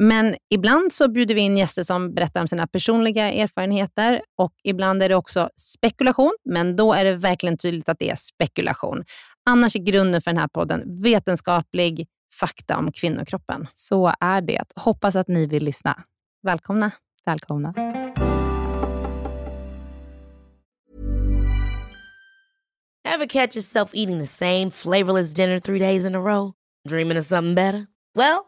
Men ibland så bjuder vi in gäster som berättar om sina personliga erfarenheter och ibland är det också spekulation, men då är det verkligen tydligt att det är spekulation. Annars är grunden för den här podden vetenskaplig fakta om kvinnokroppen. Så är det. Hoppas att ni vill lyssna. Välkomna. Välkomna. Have catch yourself eating the same flavorless dinner three days in a row? Dreaming of something better? Well,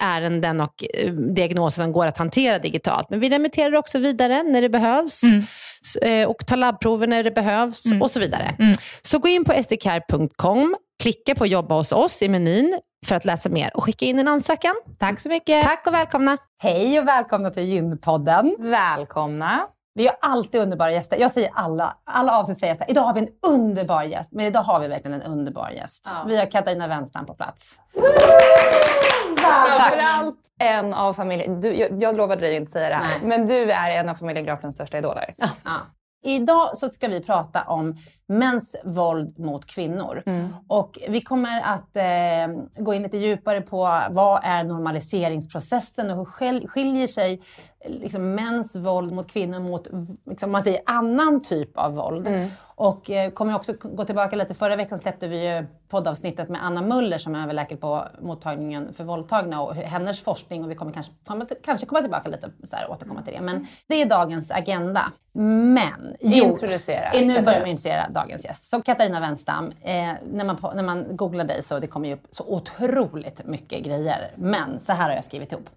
ärenden och eh, diagnoser som går att hantera digitalt. Men vi remitterar också vidare när det behövs. Mm. Eh, och tar labbprover när det behövs mm. och så vidare. Mm. Så gå in på sdcare.com, klicka på jobba hos oss i menyn för att läsa mer och skicka in en ansökan. Tack så mycket. Tack och välkomna. Hej och välkomna till Gynpodden. Välkomna. Vi har alltid underbara gäster. Jag säger alla, alla avsnitt säger jag så här, idag har vi en underbar gäst. Men idag har vi verkligen en underbar gäst. Ja. Vi har Katarina Wenstam på plats. Framförallt en av familjen, du, jag, jag lovade dig inte säga det här, Nej. men du är en av familjen Graflunds största idoler. Ja. Idag så ska vi prata om mäns våld mot kvinnor. Mm. Och vi kommer att eh, gå in lite djupare på vad är normaliseringsprocessen och hur skiljer sig liksom, mäns våld mot kvinnor mot liksom, man säger, annan typ av våld. Mm. Och eh, kommer också gå tillbaka lite, förra veckan släppte vi ju poddavsnittet med Anna Muller som är överläkare på mottagningen för våldtagna och hennes forskning och vi kommer kanske, kanske komma tillbaka lite så här, återkomma till det. Men det är dagens agenda. Men, jo, introducera. Nu börjar vi introducera dagens gäst. Så Katarina Wenstam, eh, när, man, när man googlar dig så det kommer ju upp så otroligt mycket grejer. Men så här har jag skrivit ihop.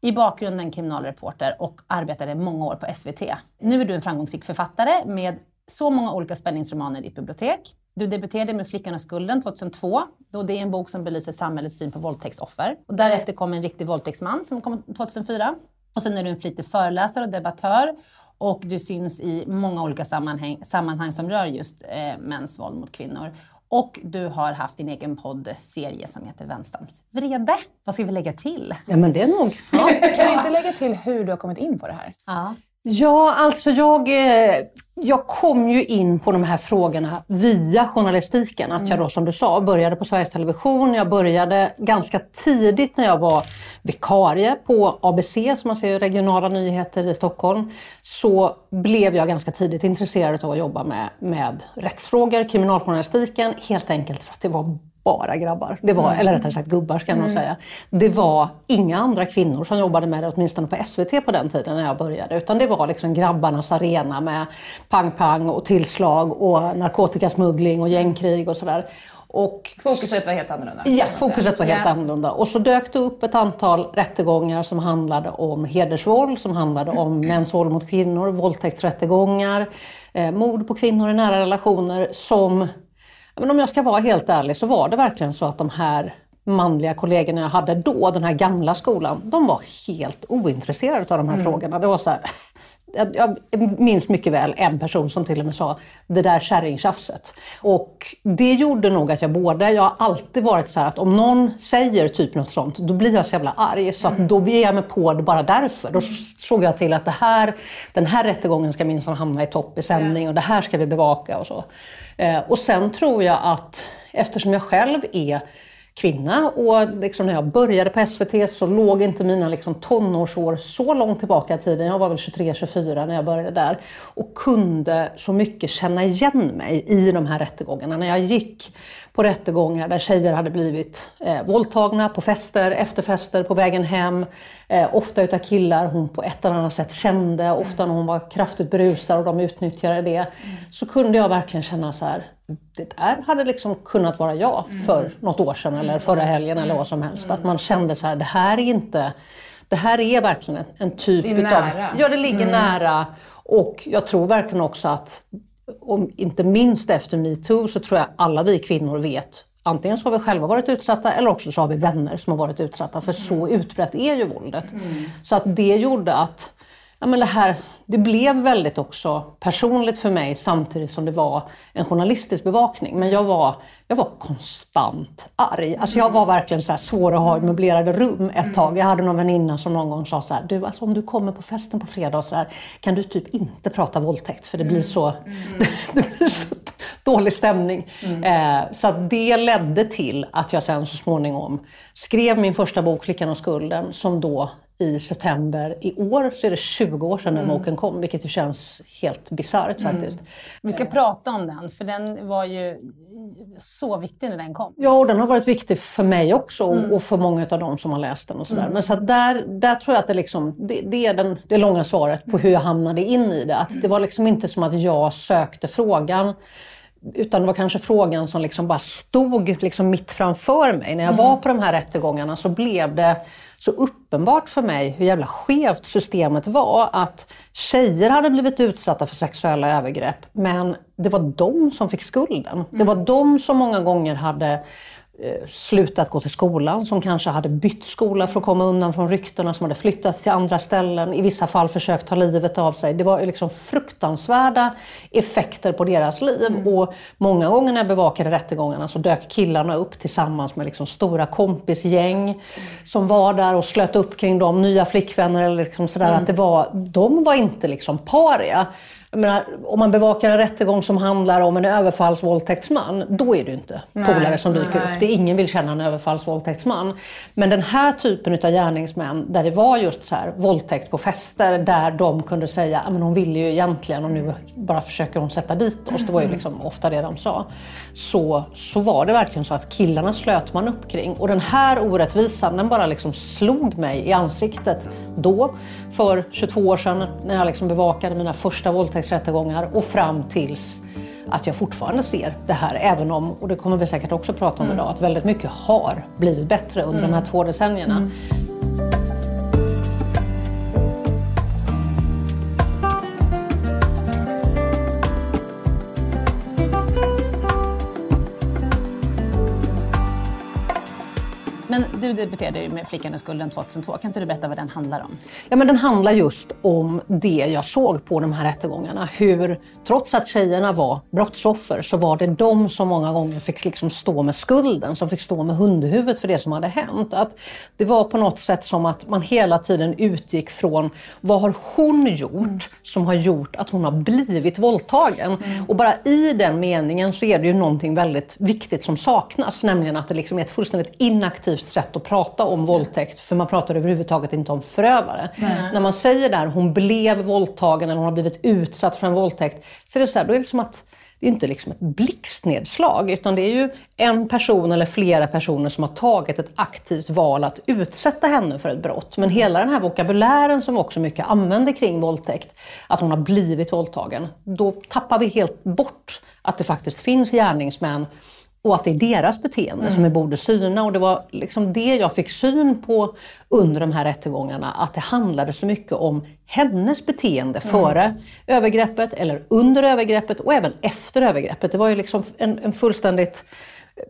I bakgrunden kriminalreporter och arbetade många år på SVT. Nu är du en framgångsrik författare med så många olika spänningsromaner i ditt bibliotek. Du debuterade med Flickan och skulden 2002, då det är en bok som belyser samhällets syn på våldtäktsoffer. Och därefter kom En riktig våldtäktsman som kom 2004. Och sen är du en flitig föreläsare och debattör och du syns i många olika sammanhang, sammanhang som rör just eh, mäns våld mot kvinnor. Och du har haft din egen poddserie som heter Vänstams vrede. Vad ska vi lägga till? Ja, men det är nog... Ja. kan vi inte lägga till hur du har kommit in på det här? Ja. Ja, alltså jag eh, jag kom ju in på de här frågorna via journalistiken. Att jag då som du sa började på Sveriges Television. Jag började ganska tidigt när jag var vikarie på ABC, som man ser regionala nyheter i Stockholm. Så blev jag ganska tidigt intresserad av att jobba med, med rättsfrågor, kriminaljournalistiken. Helt enkelt för att det var bara grabbar. Det var, Eller rättare sagt gubbar ska jag nog säga. Det var inga andra kvinnor som jobbade med det, åtminstone på SVT på den tiden när jag började. Utan det var liksom grabbarnas arena med pang-pang och tillslag och narkotikasmuggling och gängkrig och sådär. Och Fokuset var helt annorlunda. Ja, fokuset var helt Ja. annorlunda. Och så dök det upp ett antal rättegångar som handlade om hedersvåld, som handlade om mäns våld mot kvinnor, våldtäktsrättegångar, eh, mord på kvinnor i nära relationer som, men om jag ska vara helt ärlig, så var det verkligen så att de här manliga kollegorna jag hade då, den här gamla skolan, de var helt ointresserade av de här frågorna. Det var så här, jag, minns mycket väl en person som till och med sa det där kärringtjafset. Och det gjorde nog att jag både, jag har alltid varit så här att om någon säger typ något sånt, då blir jag så jävla arg. Så att då ger jag mig på det bara därför. Då såg jag till att det här, den här rättegången ska minsann hamna i topp i sändning och det här ska vi bevaka och så. Eh, och sen tror jag att eftersom jag själv är kvinna och liksom när jag började på SVT så låg inte mina liksom tonårsår så långt tillbaka i tiden. Jag var väl 23-24 när jag började där och kunde så mycket känna igen mig i de här rättegångarna. När jag gick på rättegångar där tjejer hade blivit eh, våldtagna på fester, efterfester, på vägen hem. Eh, ofta utav killar hon på ett eller annat sätt kände, ofta när hon var kraftigt berusad och de utnyttjade det. Så kunde jag verkligen känna så här, det där hade liksom kunnat vara jag för något år sedan eller förra helgen eller vad som helst. Att man kände så här, det här är inte, det här är verkligen en, typ Det är utav... nära. Ja, det ligger nära. Och jag tror verkligen också att, om, inte minst efter metoo, så tror jag alla vi kvinnor vet Antingen så har vi själva varit utsatta eller också så har vi vänner som har varit utsatta. För så utbrett är ju våldet. Så att det gjorde att ja, men det, här, det blev väldigt också personligt för mig samtidigt som det var en journalistisk bevakning. Men jag var, jag var konstant arg. Alltså jag var verkligen så här svår att ha i möblerade rum ett tag. Jag hade någon väninna som någon gång sa så här, du alltså om du kommer på festen på fredag och så där, kan du typ inte prata våldtäkt för det blir så, det blir så dålig stämning. Eh, så det ledde till att jag sen så småningom skrev min första bok Flickan och skulden som då i september i år så är det 20 år sedan den boken kom, vilket ju känns helt bisarrt faktiskt. Vi ska prata om den, för den var ju så viktig när den kom. Ja, och den har varit viktig för mig också och- och för många av dem som har läst den och sådär. Men så där, där tror jag att det, liksom, det, det är den, det långa svaret på hur jag hamnade in i det. Att det var liksom inte som att jag sökte frågan utan det var kanske frågan som liksom bara stod liksom mitt framför mig. När jag var på de här rättegångarna så blev det så uppenbart för mig hur jävla skevt systemet var. Att tjejer hade blivit utsatta för sexuella övergrepp, men det var de som fick skulden. Det var de som många gånger hade slutat gå till skolan, som kanske hade bytt skola för att komma undan från ryktena, som hade flyttat till andra ställen, i vissa fall försökt ta livet av sig. Det var liksom fruktansvärda effekter på deras liv. Och många gånger när jag bevakade rättegångarna så dök killarna upp tillsammans med liksom stora kompisgäng som var där och slöt upp kring dem, nya flickvänner eller liksom sådär. Att det var, de var inte liksom paria. Menar, om man bevakar en rättegång som handlar om en överfallsvåldtäktsman, då är det inte polare som dyker upp. Det är ingen vill känna en överfallsvåldtäktsman. Men den här typen av gärningsmän, där det var just så här, våldtäkt på fester, där de kunde säga att hon ville ju egentligen och nu bara försöker hon sätta dit oss. Det var ju liksom ofta det de sa. Så, så var det verkligen så att killarna slöt man upp kring. Och den här orättvisan, den bara liksom slog mig i ansiktet då, för 22 år sedan, när jag liksom bevakade mina första våldtäktsrättegångar och fram tills att jag fortfarande ser det här, även om, och det kommer vi säkert också prata om idag, att väldigt mycket har blivit bättre under de här två decennierna. Men du debuterade ju med Flickan och skulden 2002. Kan inte du berätta vad den handlar om? Ja, men den handlar just om det jag såg på de här rättegångarna. Hur, trots att tjejerna var brottsoffer, så var det de som många gånger fick liksom stå med skulden, som fick stå med hundhuvudet för det som hade hänt. Att det var på något sätt som att man hela tiden utgick från vad har hon gjort mm. som har gjort att hon har blivit våldtagen? Mm. Och bara i den meningen så är det ju någonting väldigt viktigt som saknas, nämligen att det liksom är ett fullständigt inaktivt sätt att prata om våldtäkt, för man pratar överhuvudtaget inte om förövare. Mm. När man säger där hon blev våldtagen eller hon har blivit utsatt för en våldtäkt, så är det så här, då är det som att det är inte liksom ett blixtnedslag, utan det är ju en person eller flera personer som har tagit ett aktivt val att utsätta henne för ett brott. Men hela den här vokabulären som också mycket använder kring våldtäkt, att hon har blivit våldtagen, då tappar vi helt bort att det faktiskt finns gärningsmän och att det är deras beteende mm. som vi borde syna. Och det var liksom det jag fick syn på under de här rättegångarna, att det handlade så mycket om hennes beteende mm. före övergreppet, eller under övergreppet och även efter övergreppet. Det var ju liksom en, en fullständigt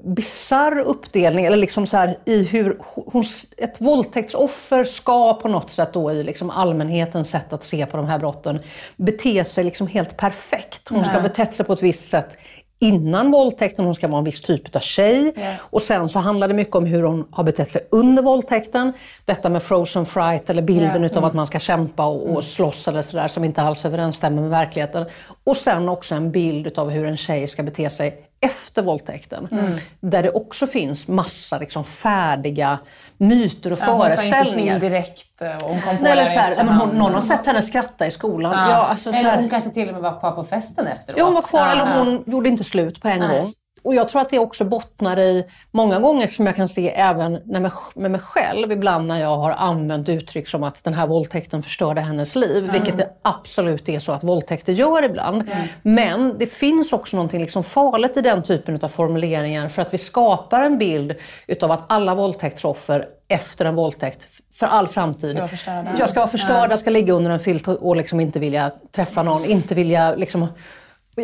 bizarr uppdelning, eller liksom så här, i hur hon, ett våldtäktsoffer ska på något sätt då i liksom allmänhetens sätt att se på de här brotten bete sig liksom helt perfekt. Hon ska ha betett sig på ett visst sätt innan våldtäkten, hon ska vara en viss typ av tjej. Yeah. Och sen så handlar det mycket om hur hon har betett sig under våldtäkten. Detta med frozen fright eller bilden yeah. utav mm. att man ska kämpa och, och mm. slåss eller sådär som inte alls överensstämmer med verkligheten. Och sen också en bild utav hur en tjej ska bete sig efter våldtäkten. Mm. Där det också finns massa liksom färdiga myter och ja, föreställningar. Hon sa inte till direkt och hon kom på Nej, eller så här, men hon, Någon har sett henne skratta i skolan. Ja. Ja, alltså, eller hon kanske till och med var kvar på festen efteråt. Ja, hon var kvar eller hon gjorde inte slut på en gång. Och jag tror att det också bottnar i, många gånger som jag kan se även med mig själv, ibland när jag har använt uttryck som att den här våldtäkten förstörde hennes liv, mm. vilket det absolut är så att våldtäkter gör ibland. Mm. Men det finns också någonting liksom farligt i den typen av formuleringar för att vi skapar en bild utav att alla våldtäktsoffer efter en våldtäkt för all framtid. Ska förstörda. Jag ska vara förstörda, ska ligga under en filt och liksom inte vilja träffa någon, inte vilja liksom...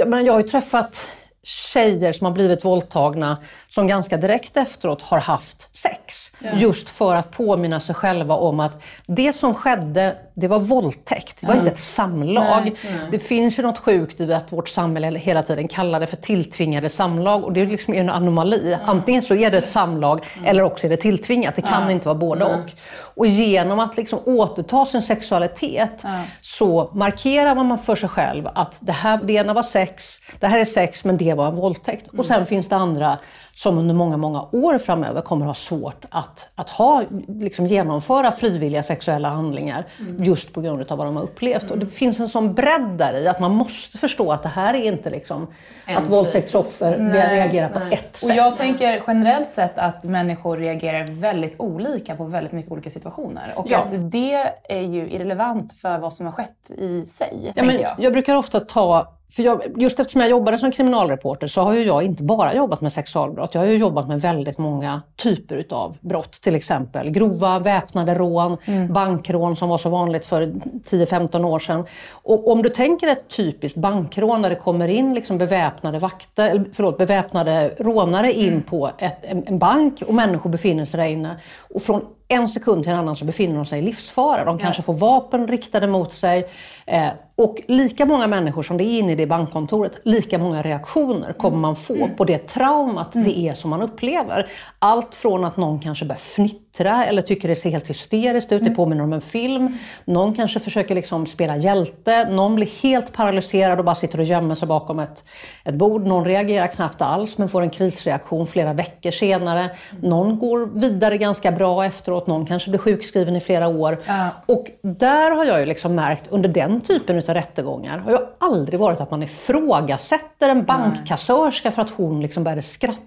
Men jag har ju träffat tjejer som har blivit våldtagna som ganska direkt efteråt har haft sex. Ja. Just för att påminna sig själva om att det som skedde, det var våldtäkt. Det var mm. inte ett samlag. Nej, nej. Det finns ju något sjukt i att vårt samhälle hela tiden kallar det för tilltvingade samlag och det är liksom en anomali. Mm. Antingen så är det ett samlag mm. eller också är det tilltvingat. Det kan inte vara både och. Och genom att liksom återta sin sexualitet så markerar man för sig själv att det, här, det ena var sex, det här är sex men det var en våldtäkt. Och sen finns det andra som under många, många år framöver kommer ha svårt att, att ha, liksom genomföra frivilliga sexuella handlingar mm. just på grund av vad de har upplevt. Mm. Och det finns en sån bredd där i att man måste förstå att det här är inte liksom en att typ. våldtäktsoffer reagerar på ett sätt. Och jag tänker generellt sett att människor reagerar väldigt olika på väldigt mycket olika situationer. Och ja. att det är ju irrelevant för vad som har skett i sig, ja, men jag. jag brukar ofta ta för jag, just eftersom jag jobbade som kriminalreporter så har jag inte bara jobbat med sexualbrott. Jag har ju jobbat med väldigt många typer utav brott. Till exempel grova väpnade rån, mm. bankrån som var så vanligt för 10-15 år sedan. Och om du tänker ett typiskt bankrån där det kommer in liksom beväpnade vakter, förlåt, beväpnade rånare in mm. på ett, en, bank och människor befinner sig där inne. Och från en sekund till en annan så befinner de sig i livsfara. De kanske får vapen riktade mot sig. Eh, och lika många människor som det är inne i det bankkontoret, lika många reaktioner kommer man få mm. på det traumat mm. det är som man upplever. Allt från att någon kanske börjar fnittra eller tycker det ser helt hysteriskt ut, det mm. påminner om en film. Någon kanske försöker liksom spela hjälte, någon blir helt paralyserad och bara sitter och gömmer sig bakom ett, ett bord. Någon reagerar knappt alls men får en krisreaktion flera veckor senare. Någon går vidare ganska bra efteråt, någon kanske blir sjukskriven i flera år. Och där har jag ju liksom märkt under den typen av rättegångar. Har ju aldrig varit att man ifrågasätter en bankkassörska för att hon liksom började skratta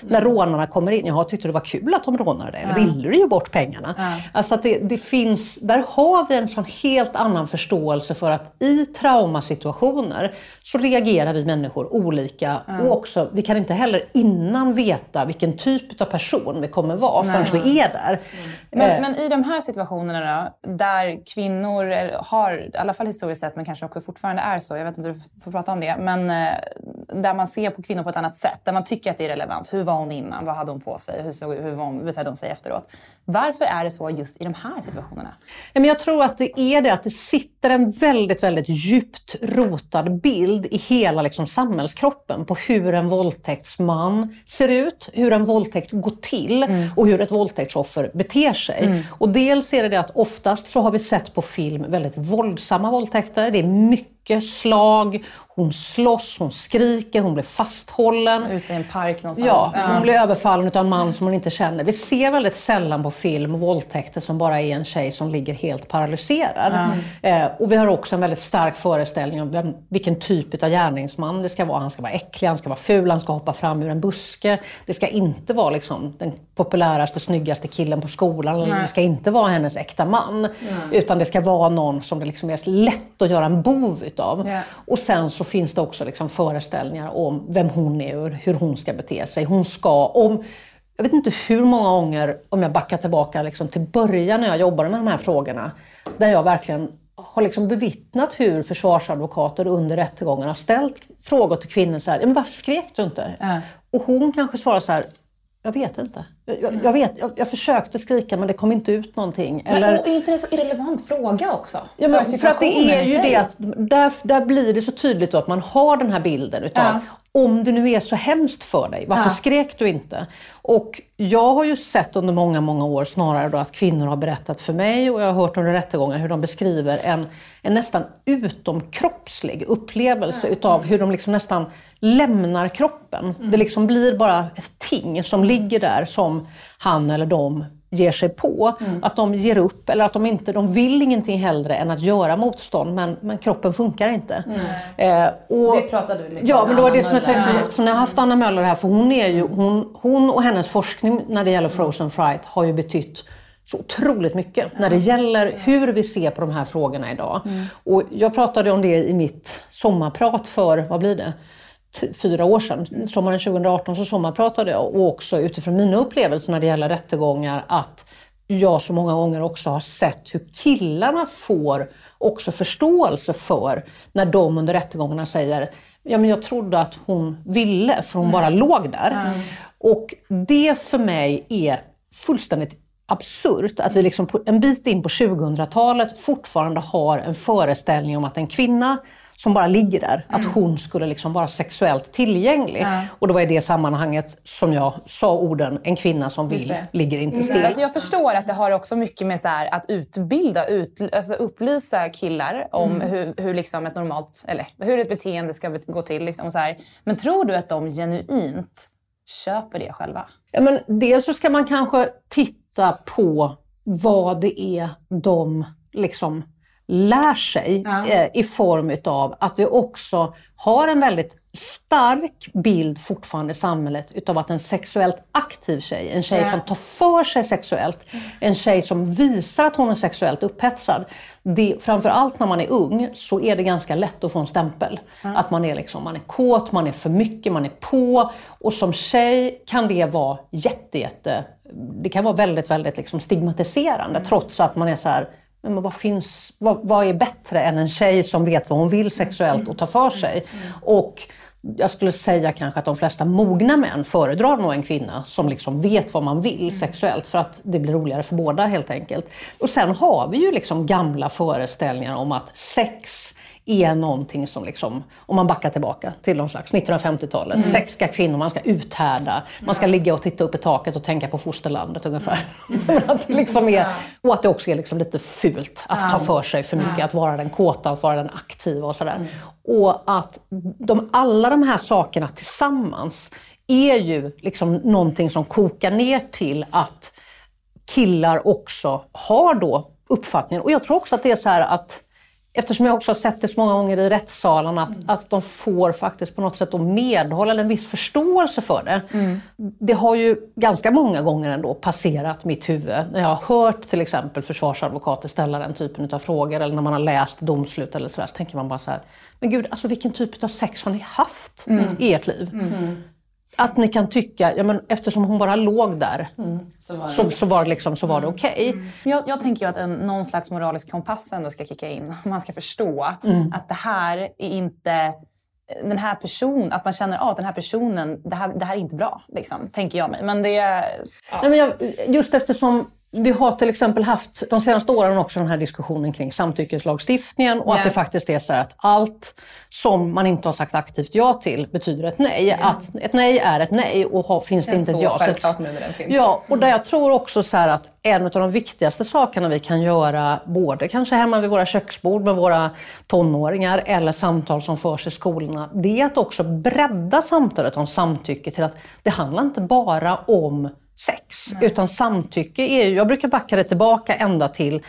när mm. rånarna kommer in. Jag tyckte det var kul att de rånade dig, eller ville du ge bort pengarna? Alltså att det, det, finns, där har vi en sån helt annan förståelse för att i traumasituationer så reagerar vi människor olika och också, vi kan inte heller innan veta vilken typ av person vi kommer vara Nej. förrän vi är där. Mm. Men, eh. men, i de här situationerna då, där kvinnor har, i alla fall historiskt sett, men kanske också fortfarande är så, jag vet inte, du får prata om det, men eh, där man ser på kvinnor på ett annat sätt. Där man tycker att det är relevant. Hur var hon innan? Vad hade hon på sig? Hur, såg, hur var hon, betedde hon sig efteråt? Varför är det så just i de här situationerna? Men jag tror att det är det att det sitter en väldigt, väldigt djupt rotad bild i hela liksom samhällskroppen på hur en våldtäktsman ser ut, hur en våldtäkt går till mm. och hur ett våldtäktsoffer beter sig. Mm. Och dels är det det att oftast så har vi sett på film väldigt våldsamma våldtäkter. Det är mycket slag, hon slåss, hon skriker, hon blir fasthållen. Ute i en park någonstans. Ja, hon blir överfallen av en man som hon inte känner. Vi ser väldigt sällan på film våldtäkter som bara är en tjej som ligger helt paralyserad. Mm. Eh, och vi har också en väldigt stark föreställning om vem, vilken typ av gärningsman det ska vara. Han ska vara äcklig, han ska vara ful, han ska hoppa fram ur en buske. Det ska inte vara liksom den populäraste, snyggaste killen på skolan. Eller det ska inte vara hennes äkta man. Utan det ska vara någon som det liksom är lätt att göra en bov utav. Yeah. Och sen så finns det också liksom föreställningar om vem hon är och hur hon ska bete sig. Hon ska, om, jag vet inte hur många gånger, om jag backar tillbaka liksom till början när jag jobbade med de här frågorna, där jag verkligen har liksom bevittnat hur försvarsadvokater under rättegången har ställt frågor till kvinnor så här, men varför skrek du inte? Äh. Och hon kanske svarar så här, jag vet inte. Jag, jag vet, jag, jag, försökte skrika men det kom inte ut någonting. Men, Eller... och är inte det en så irrelevant fråga också? Ja, men, för, för att det är ju det att där, där blir det så tydligt att man har den här bilden utav ja. Om det nu är så hemskt för dig, varför ja. skrek du inte? Och jag har ju sett under många, många år snarare då att kvinnor har berättat för mig och jag har hört under rättegångar hur de beskriver en, en nästan utomkroppslig upplevelse ja. utav hur de liksom nästan lämnar kroppen. Mm. Det liksom blir bara ett ting som ligger där som han eller de ger sig på. Mm. Att de ger upp eller att de inte, de vill ingenting hellre än att göra motstånd men, men kroppen funkar inte. Mm. Eh, och, det pratade du mycket Ja, men det var det som jag tänkte, eftersom jag har haft Anna Möller här, för hon, är ju, hon, hon och hennes forskning när det gäller frozen fright har ju betytt så otroligt mycket när det gäller hur vi ser på de här frågorna idag. Mm. Och jag pratade om det i mitt sommarprat för, vad blir det, fyra år sedan, sommaren 2018, så sommarpratade jag och också utifrån mina upplevelser när det gäller rättegångar att jag så många gånger också har sett hur killarna får också förståelse för när de under rättegångarna säger Ja, men jag trodde att hon ville, för hon mm. bara låg där. Mm. Och det för mig är fullständigt absurt att vi liksom en bit in på 2000-talet fortfarande har en föreställning om att en kvinna som bara ligger där. Mm. Att hon skulle liksom vara sexuellt tillgänglig. Mm. Och det var i det sammanhanget som jag sa orden, en kvinna som vill ligger inte mm. still. Alltså jag förstår att det har också mycket med så att utbilda, ut, alltså upplysa killar om mm. hur, hur liksom ett normalt, eller hur ett beteende ska gå till. Liksom så här. Men tror du att de genuint köper det själva? Ja, men dels så ska man kanske titta på vad det är de liksom lär sig ja. eh, i form utav att vi också har en väldigt stark bild fortfarande i samhället utav att en sexuellt aktiv tjej, en tjej ja. som tar för sig sexuellt, en tjej som visar att hon är sexuellt upphetsad. Det, framförallt när man är ung så är det ganska lätt att få en stämpel. Ja. Att man är, liksom, man är kåt, man är för mycket, man är på. Och som tjej kan det vara jätte, jätte det kan vara väldigt, väldigt liksom stigmatiserande mm. trots att man är så här, men vad, finns, vad, vad, är bättre än en tjej som vet vad hon vill sexuellt och tar för sig? Och jag skulle säga kanske att de flesta mogna män föredrar nog en kvinna som liksom vet vad man vill sexuellt för att det blir roligare för båda helt enkelt. Och sen har vi ju liksom gamla föreställningar om att sex är någonting som, liksom, om man backar tillbaka till någon slags 1950-talet, mm. sex ska kvinnor, man ska uthärda, man ska ligga och titta upp i taket och tänka på fosterlandet ungefär. Mm. att det liksom är, och att det också är liksom lite fult att ta för sig för mycket, att vara den kåta, att vara den aktiva och sådär. Mm. Och att de, alla de här sakerna tillsammans är ju liksom någonting som kokar ner till att killar också har då uppfattningen, och jag tror också att det är så här att Eftersom jag också har sett det så många gånger i rättssalen att, mm. att de får faktiskt på något sätt medhåll eller en viss förståelse för det. Mm. Det har ju ganska många gånger ändå passerat mitt huvud när jag har hört till exempel försvarsadvokater ställa den typen av frågor eller när man har läst domslut eller sådär så tänker man bara så här, men gud, alltså vilken typ av sex har ni haft mm. i ert liv? Att ni kan tycka, ja, men eftersom hon bara låg där mm, så var det, så, så var det, liksom, så var det mm. okej. Okay. Mm. Jag, jag, tänker ju att en, någon slags moralisk kompass ändå ska kicka in. Man ska förstå mm. att det här är inte den här personen, att man känner att ah, den här personen, det här, det här är inte bra, liksom, tänker jag mig. Men det. Ja. Nej, men jag, just eftersom vi har till exempel haft de senaste åren också den här diskussionen kring samtyckeslagstiftningen och yeah. att det faktiskt är så att allt som man inte har sagt aktivt ja till betyder ett nej. Yeah. Att ett nej är ett nej och har, finns det, det inte ett ja. Så självklart nu när den finns. Ja, och där jag tror också så att en av de viktigaste sakerna vi kan göra, både kanske hemma vid våra köksbord med våra tonåringar eller samtal som förs i skolorna, det är att också bredda samtalet om samtycke till att det handlar inte bara om sex. Nej. Utan samtycke är jag brukar backa det tillbaka ända till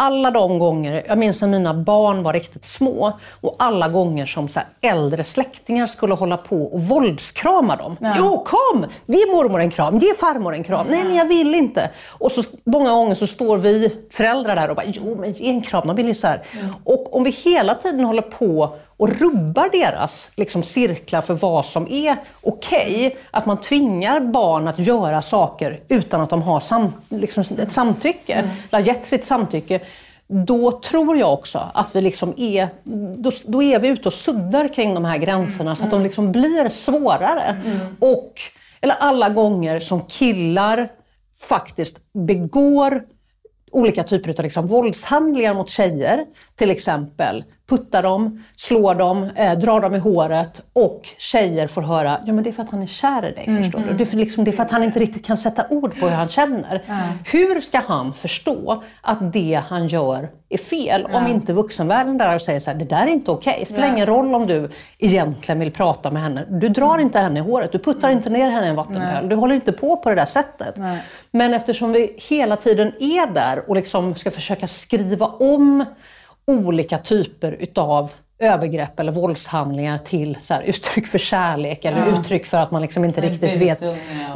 alla de gånger, jag minns när mina barn var riktigt små och alla gånger som så äldre släktingar skulle hålla på och våldskrama dem. Ja. Jo, kom! Ge mormor en kram, ge farmor en kram. Ja. Nej, men jag vill inte. Och så många gånger så står vi föräldrar där och bara, jo men ge en kram, de vill ju så. Mm. Och om vi hela tiden håller på och rubbar deras liksom, cirklar för vad som är okej. Okay, att man tvingar barn att göra saker utan att de har sam, liksom, ett samtycke, mm. eller gett sitt samtycke. Då tror jag också att vi liksom är, då, då är vi ute och suddar kring de här gränserna så att de mm. liksom blir svårare. Mm. Och, eller alla gånger som killar faktiskt begår olika typer av liksom våldshandlingar mot tjejer, till exempel puttar dem, slår dem, eh, drar dem i håret och tjejer får höra ja men det är för att han är kär i dig. Mm, förstår mm. du? Det är, för, liksom, det är för att han inte riktigt kan sätta ord på hur han känner. Mm. Hur ska han förstå att det han gör är fel om inte vuxenvärlden där och säger så här, det där är inte okej. Okay. Det spelar ingen roll om du egentligen vill prata med henne. Du drar mm. inte henne i håret, du puttar inte ner henne i en vattenpöl. Du håller inte på på det där sättet. Men eftersom vi hela tiden är där och liksom ska försöka skriva om olika typer utav övergrepp eller våldshandlingar till så här, uttryck för kärlek eller ja. uttryck för att man liksom inte riktigt vet.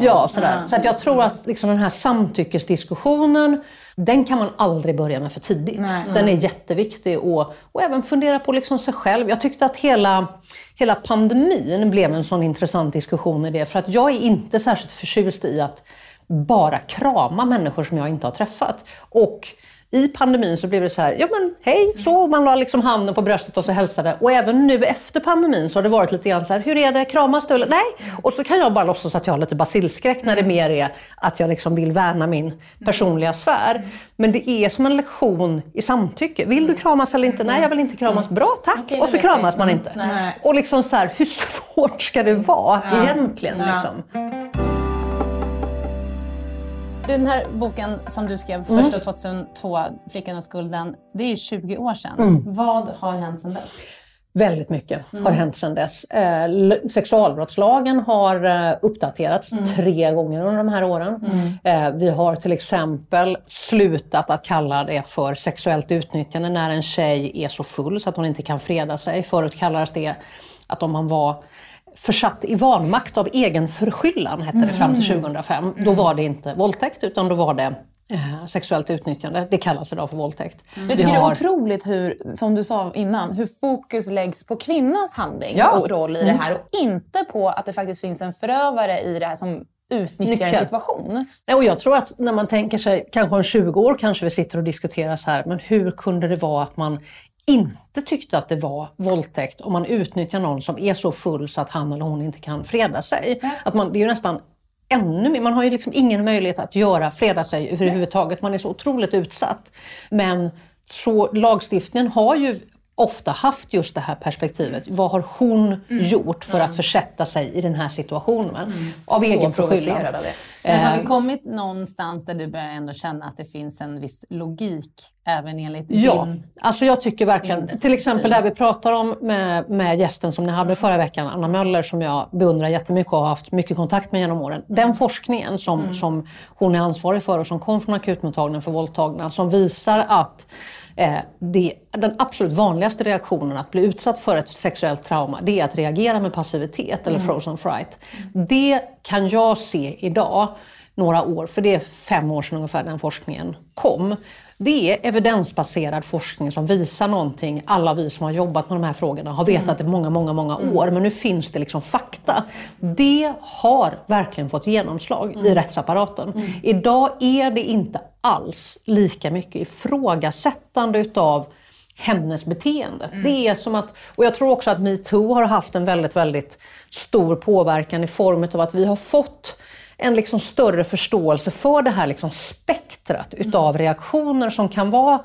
Ja, sådär. Ja. Så att jag tror att liksom den här samtyckesdiskussionen, den kan man aldrig börja med för tidigt. Nej. Den är jätteviktig och, och även fundera på liksom sig själv. Jag tyckte att hela, hela pandemin blev en sån intressant diskussion i det. För att jag är inte särskilt förtjust i att bara krama människor som jag inte har träffat. Och i pandemin så blev det så här, ja men hej, så man la liksom handen på bröstet och så hälsade. Och även nu efter pandemin så har det varit lite grann så här, hur är det, kramas du eller nej? Och så kan jag bara låtsas att jag har lite basilskräck när det mer är att jag liksom vill värna min personliga sfär. Men det är som en lektion i samtycke. Vill du kramas eller inte? Nej, jag vill inte kramas. Bra, tack! och så kramas man inte. Och liksom så här, hur svårt ska det vara egentligen? Liksom? Den här boken som du skrev mm. först 2002, Flickan och skulden, det är 20 år sedan. Mm. Vad har hänt sedan dess? Väldigt mycket mm. har hänt sedan dess. Eh, sexualbrottslagen har eh, uppdaterats mm. tre gånger under de här åren. Mm. Eh, vi har till exempel slutat att kalla det för sexuellt utnyttjande när en tjej är så full så att hon inte kan freda sig. Förut kallades det att om man var försatt i vanmakt av egen förskyllan, hette det fram till 2005. Mm. Då var det inte våldtäkt utan då var det eh, sexuellt utnyttjande. Det kallas idag för våldtäkt. Mm. Jag tycker har... det är otroligt hur, som du sa innan, hur fokus läggs på kvinnans handling ja. och roll i mm. det här och inte på att det faktiskt finns en förövare i det här som utnyttjar en situation. Ja, och jag tror att när man tänker sig, kanske om 20 år kanske vi sitter och diskuterar så här, men hur kunde det vara att man inte tyckte att det var våldtäkt om man utnyttjar någon som är så full så att han eller hon inte kan freda sig. Ja. Att man, det är ju nästan ännu mer, man har ju liksom ingen möjlighet att göra, freda sig överhuvudtaget. Man är så otroligt utsatt. Men så lagstiftningen har ju ofta haft just det här perspektivet. Vad har hon mm. gjort för mm. att försätta sig i den här situationen? Mm. Av så egen förskyllan. Men har vi eh. kommit någonstans där du börjar ändå känna att det finns en viss logik även enligt ja, din... alltså jag tycker verkligen, till exempel det vi pratar om med, med gästen som ni hade förra veckan, Anna Möller, som jag beundrar jättemycket och har haft mycket kontakt med genom åren. Den mm. forskningen som, mm. som hon är ansvarig för och som kom från akutmottagningen för våldtagna, som visar att det, den absolut vanligaste reaktionen att bli utsatt för ett sexuellt trauma, det är att reagera med passivitet eller mm. frozen fright. Det kan jag se idag, några år, för det är fem år sedan ungefär den forskningen kom. Det är evidensbaserad forskning som visar någonting. Alla vi som har jobbat med de här frågorna har vetat mm. det många, många, många mm. år. Men nu finns det liksom fakta. Det har verkligen fått genomslag mm. i rättsapparaten. Mm. Idag är det inte alls lika mycket ifrågasättande utav hennes beteende. Det är som att, och jag tror också att metoo har haft en väldigt, väldigt stor påverkan i form av att vi har fått en liksom större förståelse för det här liksom spektrat utav reaktioner som kan vara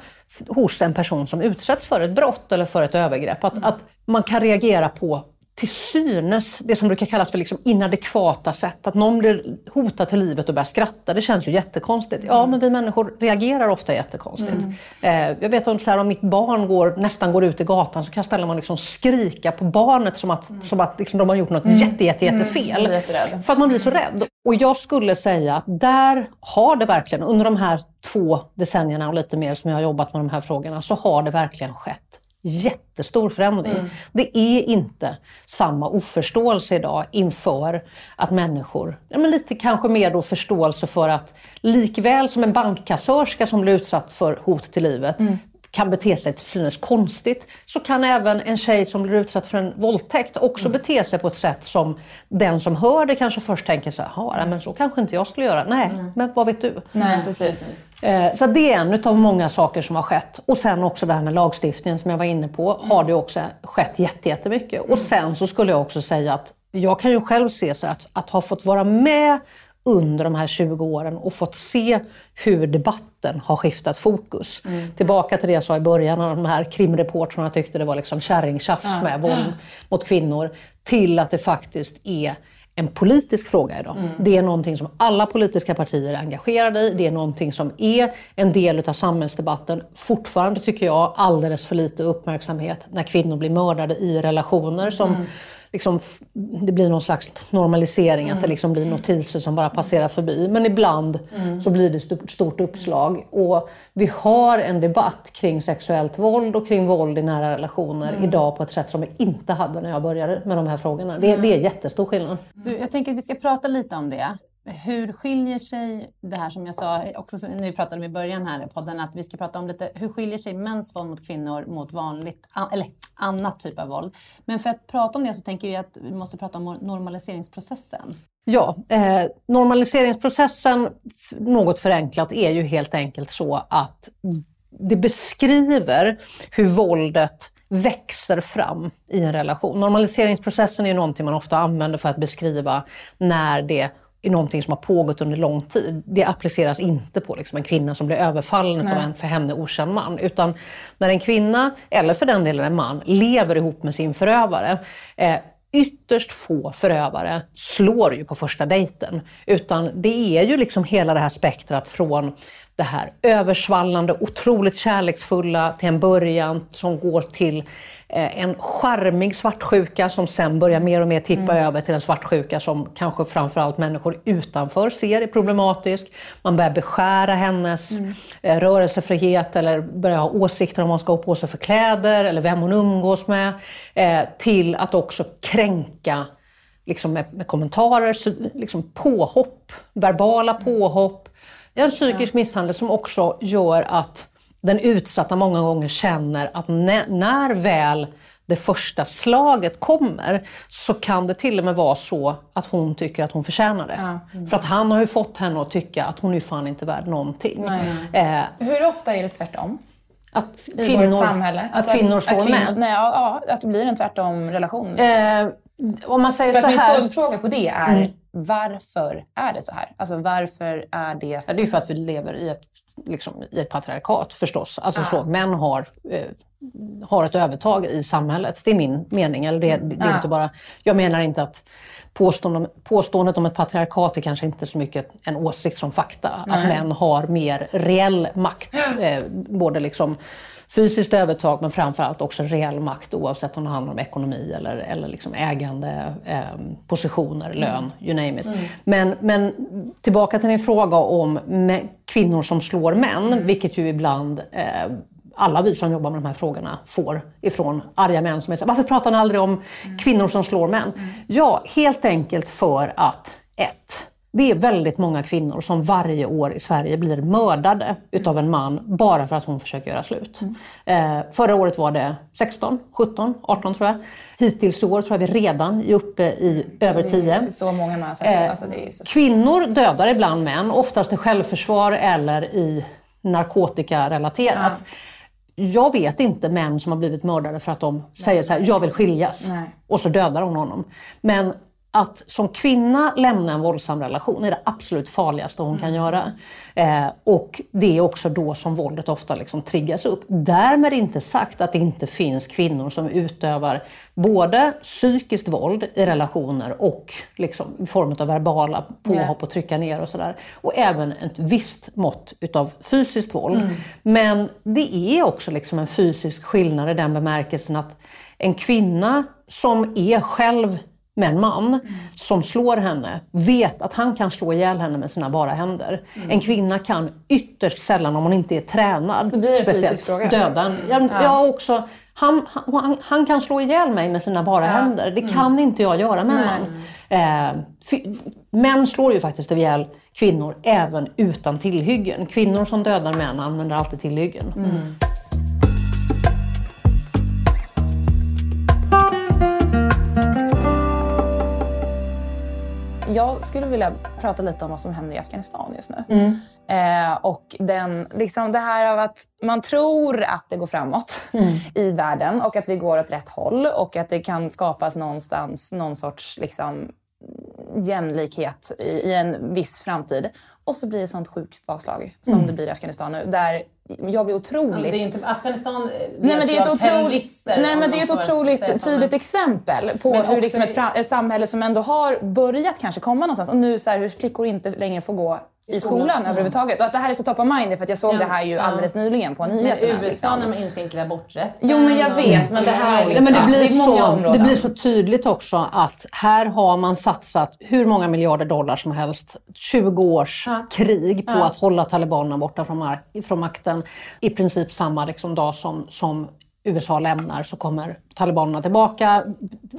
hos en person som utsätts för ett brott eller för ett övergrepp. Att, att man kan reagera på till synes det som brukar kallas för liksom inadekvata sätt. Att någon blir hotad till livet och börjar skratta, det känns ju jättekonstigt. Ja, men vi människor reagerar ofta jättekonstigt. Eh, jag vet om, så här, om mitt barn går, nästan går ut i gatan så kan jag ställa mig och liksom skrika på barnet som att, som att liksom de har gjort något jätte, jätte, jättefel. jätterädd. För att man blir så rädd. Och jag skulle säga att där har det verkligen, under de här två decennierna och lite mer som jag har jobbat med de här frågorna, så har det verkligen skett jättestor förändring. Det är inte samma oförståelse idag inför att människor, ja, men lite kanske mer då förståelse för att likväl som en bankkassörska som blir utsatt för hot till livet kan bete sig till synes konstigt, så kan även en tjej som blir utsatt för en våldtäkt också bete sig på ett sätt som den som hör det kanske först tänker så här, "Jaha, nej, men så kanske inte jag skulle göra. Nej, men vad vet du? Nej, precis. Eh, Så det är en av många saker som har skett. Och sen också det här med lagstiftningen som jag var inne på, har det också skett jätte- jättemycket. Och sen så skulle jag också säga att jag kan ju själv se så att, att ha fått vara med under de här 20 åren och fått se hur debatten har skiftat fokus. Tillbaka till det jag sa i början, när de här krimreportrarna tyckte det var liksom kärringtjafs med våld mot kvinnor, till att det faktiskt är en politisk fråga idag. Det är någonting som alla politiska partier är engagerade i. Det är någonting som är en del av samhällsdebatten. Fortfarande tycker jag alldeles för lite uppmärksamhet när kvinnor blir mördade i relationer som liksom, det blir någon slags normalisering, att det liksom blir notiser som bara passerar förbi. Men ibland så blir det stort, stort uppslag. Och vi har en debatt kring sexuellt våld och kring våld i nära relationer idag på ett sätt som vi inte hade när jag började med de här frågorna. Det, det är jättestor skillnad. Du, jag tänker att vi ska prata lite om det. Hur skiljer sig det här som jag sa, också som- när vi pratade om i början här i podden, att vi ska prata om lite, hur skiljer sig mäns våld mot kvinnor mot vanligt, eller annat typ av våld? Men för att prata om det så tänker vi att vi måste prata om normaliseringsprocessen. Ja, eh, normaliseringsprocessen, något förenklat, är ju helt enkelt så att det beskriver hur våldet växer fram i en relation. Normaliseringsprocessen är någonting man ofta använder för att beskriva när det är någonting som har pågått under lång tid. Det appliceras inte på liksom en kvinna som blir överfallen av en för henne okänd man. Utan när en kvinna, eller för den delen en man, lever ihop med sin förövare eh, ytterst få förövare slår ju på första dejten. Utan det är ju liksom hela det här spektrat från det här översvallande, otroligt kärleksfulla till en början som går till en charmig svartsjuka som sen börjar mer och mer tippa över till en svartsjuka som kanske framförallt människor utanför ser är problematisk. Man börjar beskära hennes eh, rörelsefrihet eller börjar ha åsikter om vad hon ska ha på sig för kläder eller vem hon umgås med. Eh, till att också kränka liksom med, med kommentarer, liksom påhopp, verbala påhopp. Det är en psykisk misshandel som också gör att den utsatta många gånger känner att när, väl det första slaget kommer så kan det till och med vara så att hon tycker att hon förtjänar det. För att han har ju fått henne att tycka att hon är fan inte värd någonting. Eh, Hur ofta är det tvärtom? att I kvinnor, vårt samhälle? Alltså att kvinnor slår män. Nej, ja, ja, att det blir en tvärtom relation. Eh, om man säger För så min här. följdfråga på det är, varför är det så här? Alltså varför är det... Ja, det är för att vi lever i ett, liksom, i ett patriarkat förstås. Alltså så, män har, eh, har ett övertag i samhället. Det är min mening. Eller det, det är inte bara, jag menar inte att påståendet, påståendet om ett patriarkat är kanske inte så mycket en åsikt som fakta. Att män har mer reell makt. Eh, både liksom fysiskt övertag men framförallt också reell makt oavsett om det handlar om ekonomi eller, eller liksom ägande, eh, positioner, lön, you name it. Men, men tillbaka till din fråga om kvinnor som slår män, vilket ju ibland eh, alla vi som jobbar med de här frågorna får ifrån arga män som är så här, varför pratar ni aldrig om kvinnor som slår män? Ja, helt enkelt för att ett, det är väldigt många kvinnor som varje år i Sverige blir mördade utav en man bara för att hon försöker göra slut. Eh, förra året var det 16, 17, 18 tror jag. Hittills i år tror jag vi redan är uppe i över 10. Det är så många man. Eh, Alltså, så... Kvinnor dödar ibland män, oftast i självförsvar eller i narkotikarelaterat. jag vet inte män som har blivit mördare för att de säger så här, jag vill skiljas. Nej. Och så dödar hon honom. Men att som kvinna lämna en våldsam relation är det absolut farligaste hon kan göra. Eh, och det är också då som våldet ofta liksom triggas upp. Därmed inte sagt att det inte finns kvinnor som utövar både psykiskt våld i relationer och liksom i form av verbala påhopp och trycka ner och sådär. Och även ett visst mått utav fysiskt våld. Men det är också liksom en fysisk skillnad i den bemärkelsen att en kvinna som är själv med en man som slår henne vet att han kan slå ihjäl henne med sina bara händer. En kvinna kan ytterst sällan, om hon inte är tränad, Det blir en speciellt, fråga. döda en. Ja, jag också, han, han, han kan slå ihjäl mig med sina bara händer. Det kan inte jag göra med en man. Eh, män slår ju faktiskt ihjäl kvinnor även utan tillhyggen. Kvinnor som dödar män använder alltid tillhyggen. Jag skulle vilja prata lite om vad som händer i Afghanistan just nu. Eh, och den, liksom det här av att man tror att det går framåt i världen och att vi går åt rätt håll och att det kan skapas någonstans någon sorts liksom, jämlikhet i, i en viss framtid. Och så blir det sånt sjukt bakslag som det blir i Afghanistan nu. Där jag blir otroligt... Det är inte, Afghanistan Nej men, det är ett otroligt, terrorister. nej, men det är ett otroligt tydligt exempel på Men hur liksom ett, ett samhälle som ändå har börjat kanske komma någonstans och nu så här, hur flickor inte längre får gå i skolan, överhuvudtaget. Och att det här är så top of mind för att jag såg Ja, det här ju ja. alldeles nyligen på Men nyheterna. USA liksom. när man inskränker aborträtten. Jo, men jag vet, och- men det här men Ja, blir det så, områden. det blir så tydligt också att här har man satsat hur många miljarder dollar som helst, 20 års krig på att hålla talibanerna borta från, från makten. I princip samma liksom dag som, som USA lämnar så kommer talibanerna tillbaka,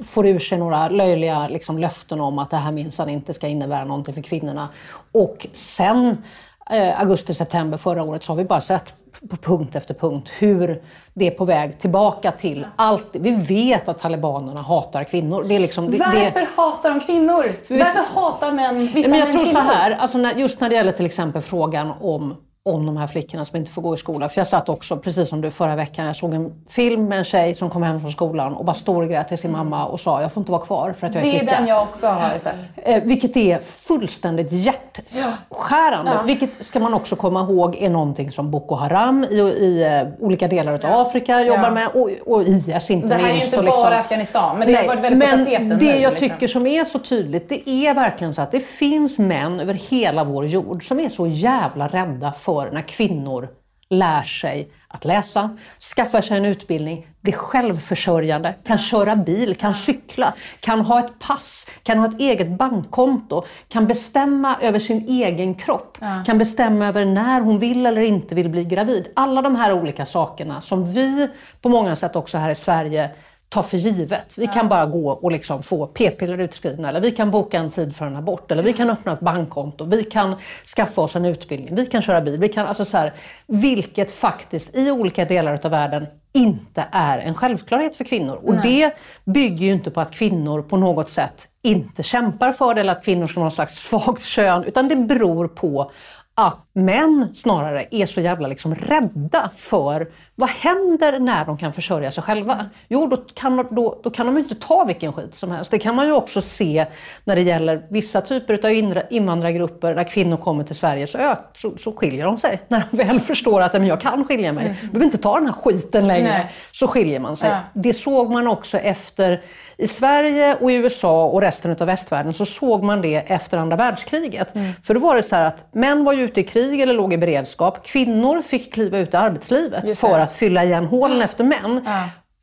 får ur sig några löjliga liksom, löften om att det här minsann inte ska innebära någonting för kvinnorna. Och sen eh, augusti-september förra året så har vi bara sett på punkt efter punkt hur det är på väg tillbaka till allt. Vi vet att talibanerna hatar kvinnor. Det är liksom, det, det, Varför hatar de kvinnor? Varför hatar män vissa men jag män tror så här, alltså när, just när det gäller till exempel frågan om om de här flickorna som inte får gå i skolan. För jag satt också, precis som du förra veckan, jag såg en film med en tjej som kom hem från skolan och bara storgrät till sin mamma och sa jag får inte vara kvar för att jag är Det är flicka. den jag också har sett. Eh, vilket är fullständigt hjärtskärande. Vilket ska man också komma ihåg är någonting som Boko Haram i, i eh, olika delar av Afrika jobbar Ja. med och, och IS inte Det här är ju minst. inte och bara liksom- Afghanistan, men det har Nej, varit väldigt på men tapeten det nu. jag liksom. tycker som är så tydligt, det är verkligen så att det finns män över hela vår jord som är så jävla rädda för när kvinnor lär sig att läsa, skaffar sig en utbildning, blir självförsörjande, kan köra bil, kan cykla, kan ha ett pass, kan ha ett eget bankkonto, kan bestämma över sin egen kropp, kan bestämma över när hon vill eller inte vill bli gravid. Alla de här olika sakerna som vi på många sätt också här i Sverige tar för givet. Vi kan bara gå och liksom få p-piller utskrivna eller vi kan boka en tid för en abort eller vi kan öppna ett bankkonto, vi kan skaffa oss en utbildning, vi kan köra bil, vi kan, alltså så här, vilket faktiskt i olika delar av världen inte är en självklarhet för kvinnor. Och det bygger ju inte på att kvinnor på något sätt inte kämpar för det eller att kvinnor ska ha någon slags svagt kön, utan det beror på att män snarare är så jävla liksom rädda för vad händer när de kan försörja sig själva? Jo, då kan, då, då kan de inte ta vilken skit som helst. Det kan man ju också se när det gäller vissa typer av invandrargrupper. När kvinnor kommer till Sverige så, ö- så, så skiljer de sig. När de väl förstår att "Men jag kan skilja mig, jag behöver inte ta den här skiten längre, Nej. så skiljer man sig. Ja. Det såg man också efter, i Sverige och i USA och resten av västvärlden, så såg man det efter andra världskriget. För då var det så här att män var ju ute i krig eller låg i beredskap. Kvinnor fick kliva ut i arbetslivet för att fylla igen hålen efter män.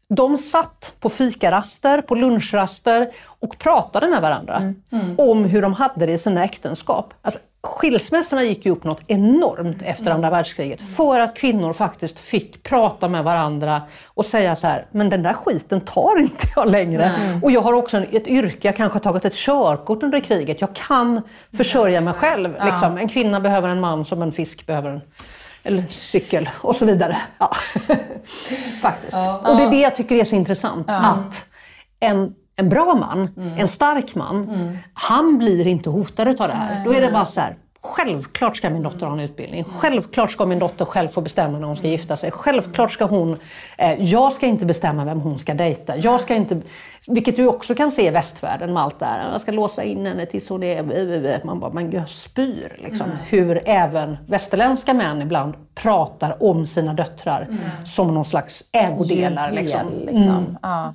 De satt på fikaraster, på lunchraster och pratade med varandra om hur de hade det i sina äktenskap. Alltså, skilsmässorna gick ju upp något enormt efter andra världskriget för att kvinnor faktiskt fick prata med varandra och säga så här, men den där skiten tar inte jag längre. Och jag har också ett yrke, jag kanske har tagit ett körkort under kriget, jag kan försörja mig själv. Liksom. En kvinna behöver en man som en fisk behöver en eller cykel och så vidare. Ja. Faktiskt. Och det är det jag tycker är så intressant. Att en, en bra man, en stark man, han blir inte hotad av det här. Då är det bara så här, Självklart ska min dotter ha en utbildning. Självklart ska min dotter själv få bestämma när hon ska gifta sig. Självklart ska hon... Eh, jag ska inte bestämma vem hon ska dejta. Jag ska inte... Vilket du också kan se i västvärlden med allt det här. Jag ska låsa in henne tills hon är... Man bara, men jag spyr liksom. Mm. Hur även västerländska män ibland pratar om sina döttrar mm. som någon slags ägodelar. Liksom. liksom. Mm. Ja.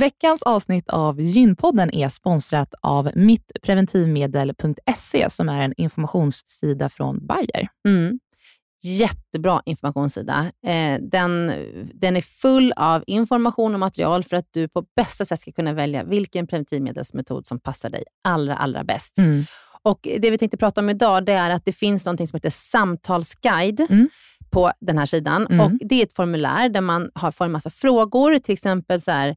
Veckans avsnitt av Gynpodden är sponsrat av mittpreventivmedel.se som är en informationssida från Bayer. Mm. Jättebra informationssida. Eh, den, den är full av information och material för att du på bästa sätt ska kunna välja vilken preventivmedelsmetod som passar dig allra, allra bäst. Mm. Och Det vi tänkte prata om idag det är att det finns något som heter samtalsguide mm. på den här sidan. Mm. Och Det är ett formulär där man har, får en massa frågor, till exempel så här,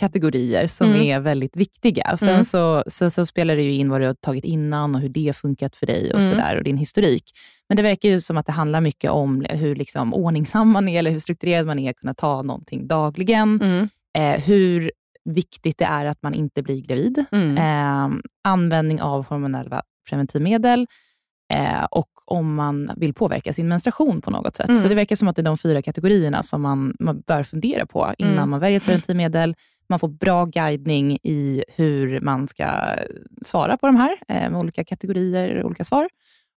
kategorier som mm. är väldigt viktiga. Och sen, mm. så, sen så spelar det ju in vad du har tagit innan och hur det har funkat för dig och, mm. sådär, och din historik. Men det verkar ju som att det handlar mycket om hur liksom ordningsam man är, eller hur strukturerad man är, att kunna ta någonting dagligen. Mm. Eh, hur viktigt det är att man inte blir gravid. Eh, användning av hormonella preventivmedel eh, och om man vill påverka sin menstruation på något sätt. Mm. Så det verkar som att det är de fyra kategorierna som man, man bör fundera på innan mm. man väljer ett preventivmedel. Man får bra guidning i hur man ska svara på de här, eh, med olika kategorier, olika svar.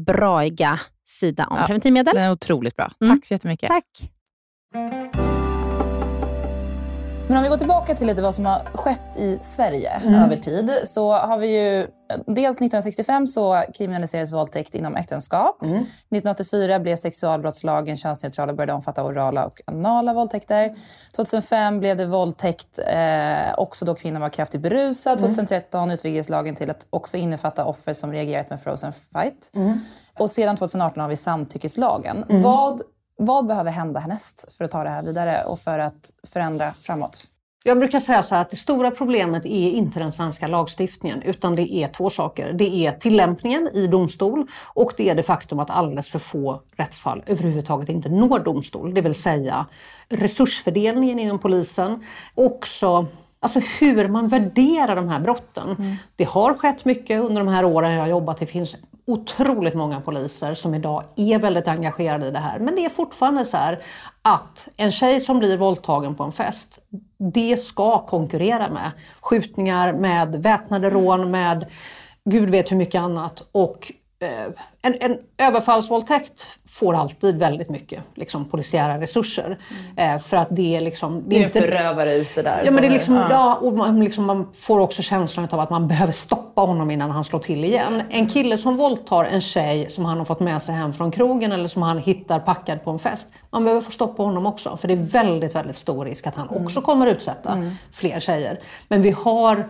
braiga sida om ja, preventivmedel. Den är otroligt bra. Mm. Tack så jättemycket. Tack. Men om vi går tillbaka till lite vad som har skett i Sverige mm. över tid så har vi ju dels 1965 så kriminaliserades våldtäkt inom äktenskap. Mm. 1984 blev sexualbrottslagen könsneutral och började omfatta orala och anala våldtäkter. 2005 blev det våldtäkt eh, också då kvinnan var kraftigt berusad. 2013 mm. utvidgades lagen till att också innefatta offer som reagerat med frozen fight. Mm. Och sedan 2018 har vi samtyckeslagen. Mm. Vad vad behöver hända härnäst för att ta det här vidare och för att förändra framåt? Jag brukar säga så här att det stora problemet är inte den svenska lagstiftningen utan det är två saker. Det är tillämpningen i domstol och det är det faktum att alldeles för få rättsfall överhuvudtaget inte når domstol. Det vill säga resursfördelningen inom polisen. Också Alltså hur man värderar de här brotten. Mm. Det har skett mycket under de här åren jag har jobbat. Det finns otroligt många poliser som idag är väldigt engagerade i det här. Men det är fortfarande så här att en tjej som blir våldtagen på en fest, det ska konkurrera med skjutningar, med väpnade rån, med gud vet hur mycket annat. Och en, en överfallsvåldtäkt får alltid väldigt mycket liksom, polisiära resurser. Eh, för att det är liksom... Det är en inte- förövare ute där. Ja, men det är är- liksom, ja. ja. och man, liksom, man får också känslan av att man behöver stoppa honom innan han slår till igen. En kille som våldtar en tjej som han har fått med sig hem från krogen eller som han hittar packad på en fest. Man behöver få stoppa honom också. För det är väldigt, väldigt stor risk att han också kommer utsätta fler tjejer. Men vi har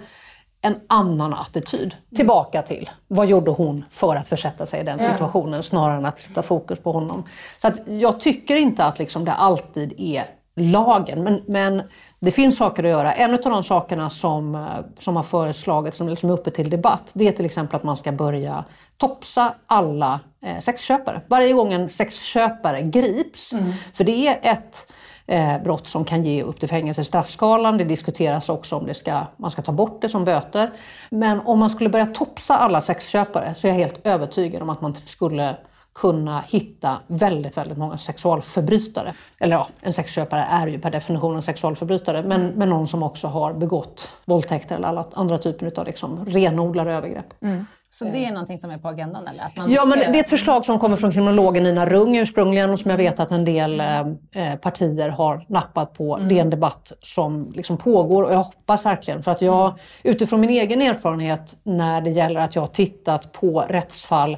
en annan attityd. Tillbaka till, vad gjorde hon för att försätta sig i den situationen snarare än att sätta fokus på honom. Så att jag tycker inte att liksom det alltid är lagen, men, men det finns saker att göra. En av de sakerna som, eh, som har föreslagits, som liksom är uppe till debatt, det är till exempel att man ska börja topsa alla eh, sexköpare. Varje gång en sexköpare grips, för det är ett eh, brott som kan ge upp till fängelse i straffskalan. Det diskuteras också om det ska, man ska ta bort det som böter. Men om man skulle börja topsa alla sexköpare så är jag helt övertygad om att man skulle kunna hitta väldigt, väldigt många sexualförbrytare. Eller ja, en sexköpare är ju per definition en sexualförbrytare, men, men någon som också har begått våldtäkter eller alla andra typer av liksom renodlade övergrepp. Så det är någonting som är på agendan eller? Att man Ja, men det är ett förslag som kommer från kriminologen Nina Rung ursprungligen och som jag vet att en del eh, eh, partier har nappat på. Det är en debatt som liksom pågår och jag hoppas verkligen för att jag utifrån min egen erfarenhet när det gäller att jag har tittat på rättsfall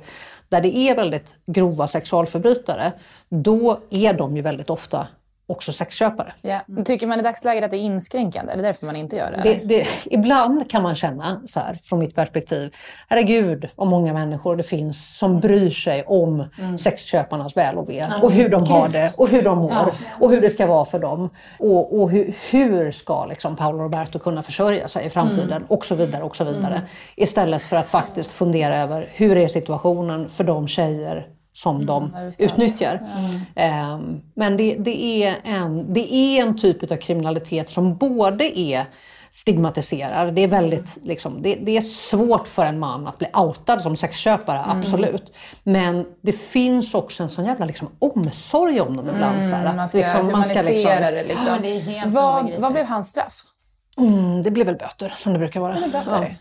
där det är väldigt grova sexualförbrytare, då är de ju väldigt ofta också sexköpare. Ja. Tycker man i dagsläget att det är inskränkande? Är det därför man inte gör det? Det, det, ibland kan man känna, så här, från mitt perspektiv, herregud vad många människor det finns som bryr sig om sexköparnas väl och ve och hur de har det och hur de mår och hur det ska vara för dem. Och, och hur, hur ska liksom Paolo Roberto kunna försörja sig i framtiden och så vidare. och så vidare. Istället för att faktiskt fundera över hur är situationen för de tjejer som de utnyttjar. Ehm, men det, det, är en, det är en typ av kriminalitet som både är stigmatiserad. Det är, väldigt, liksom, det, det är svårt för en man att bli outad som sexköpare, absolut. Men det finns också en sån jävla liksom, omsorg om dem ibland. så här, att Man ska liksom, man ska humanisera liksom, det liksom. Ja, det är helt vad, vad blev hans straff? Mm, det blir väl böter som det brukar vara. böter?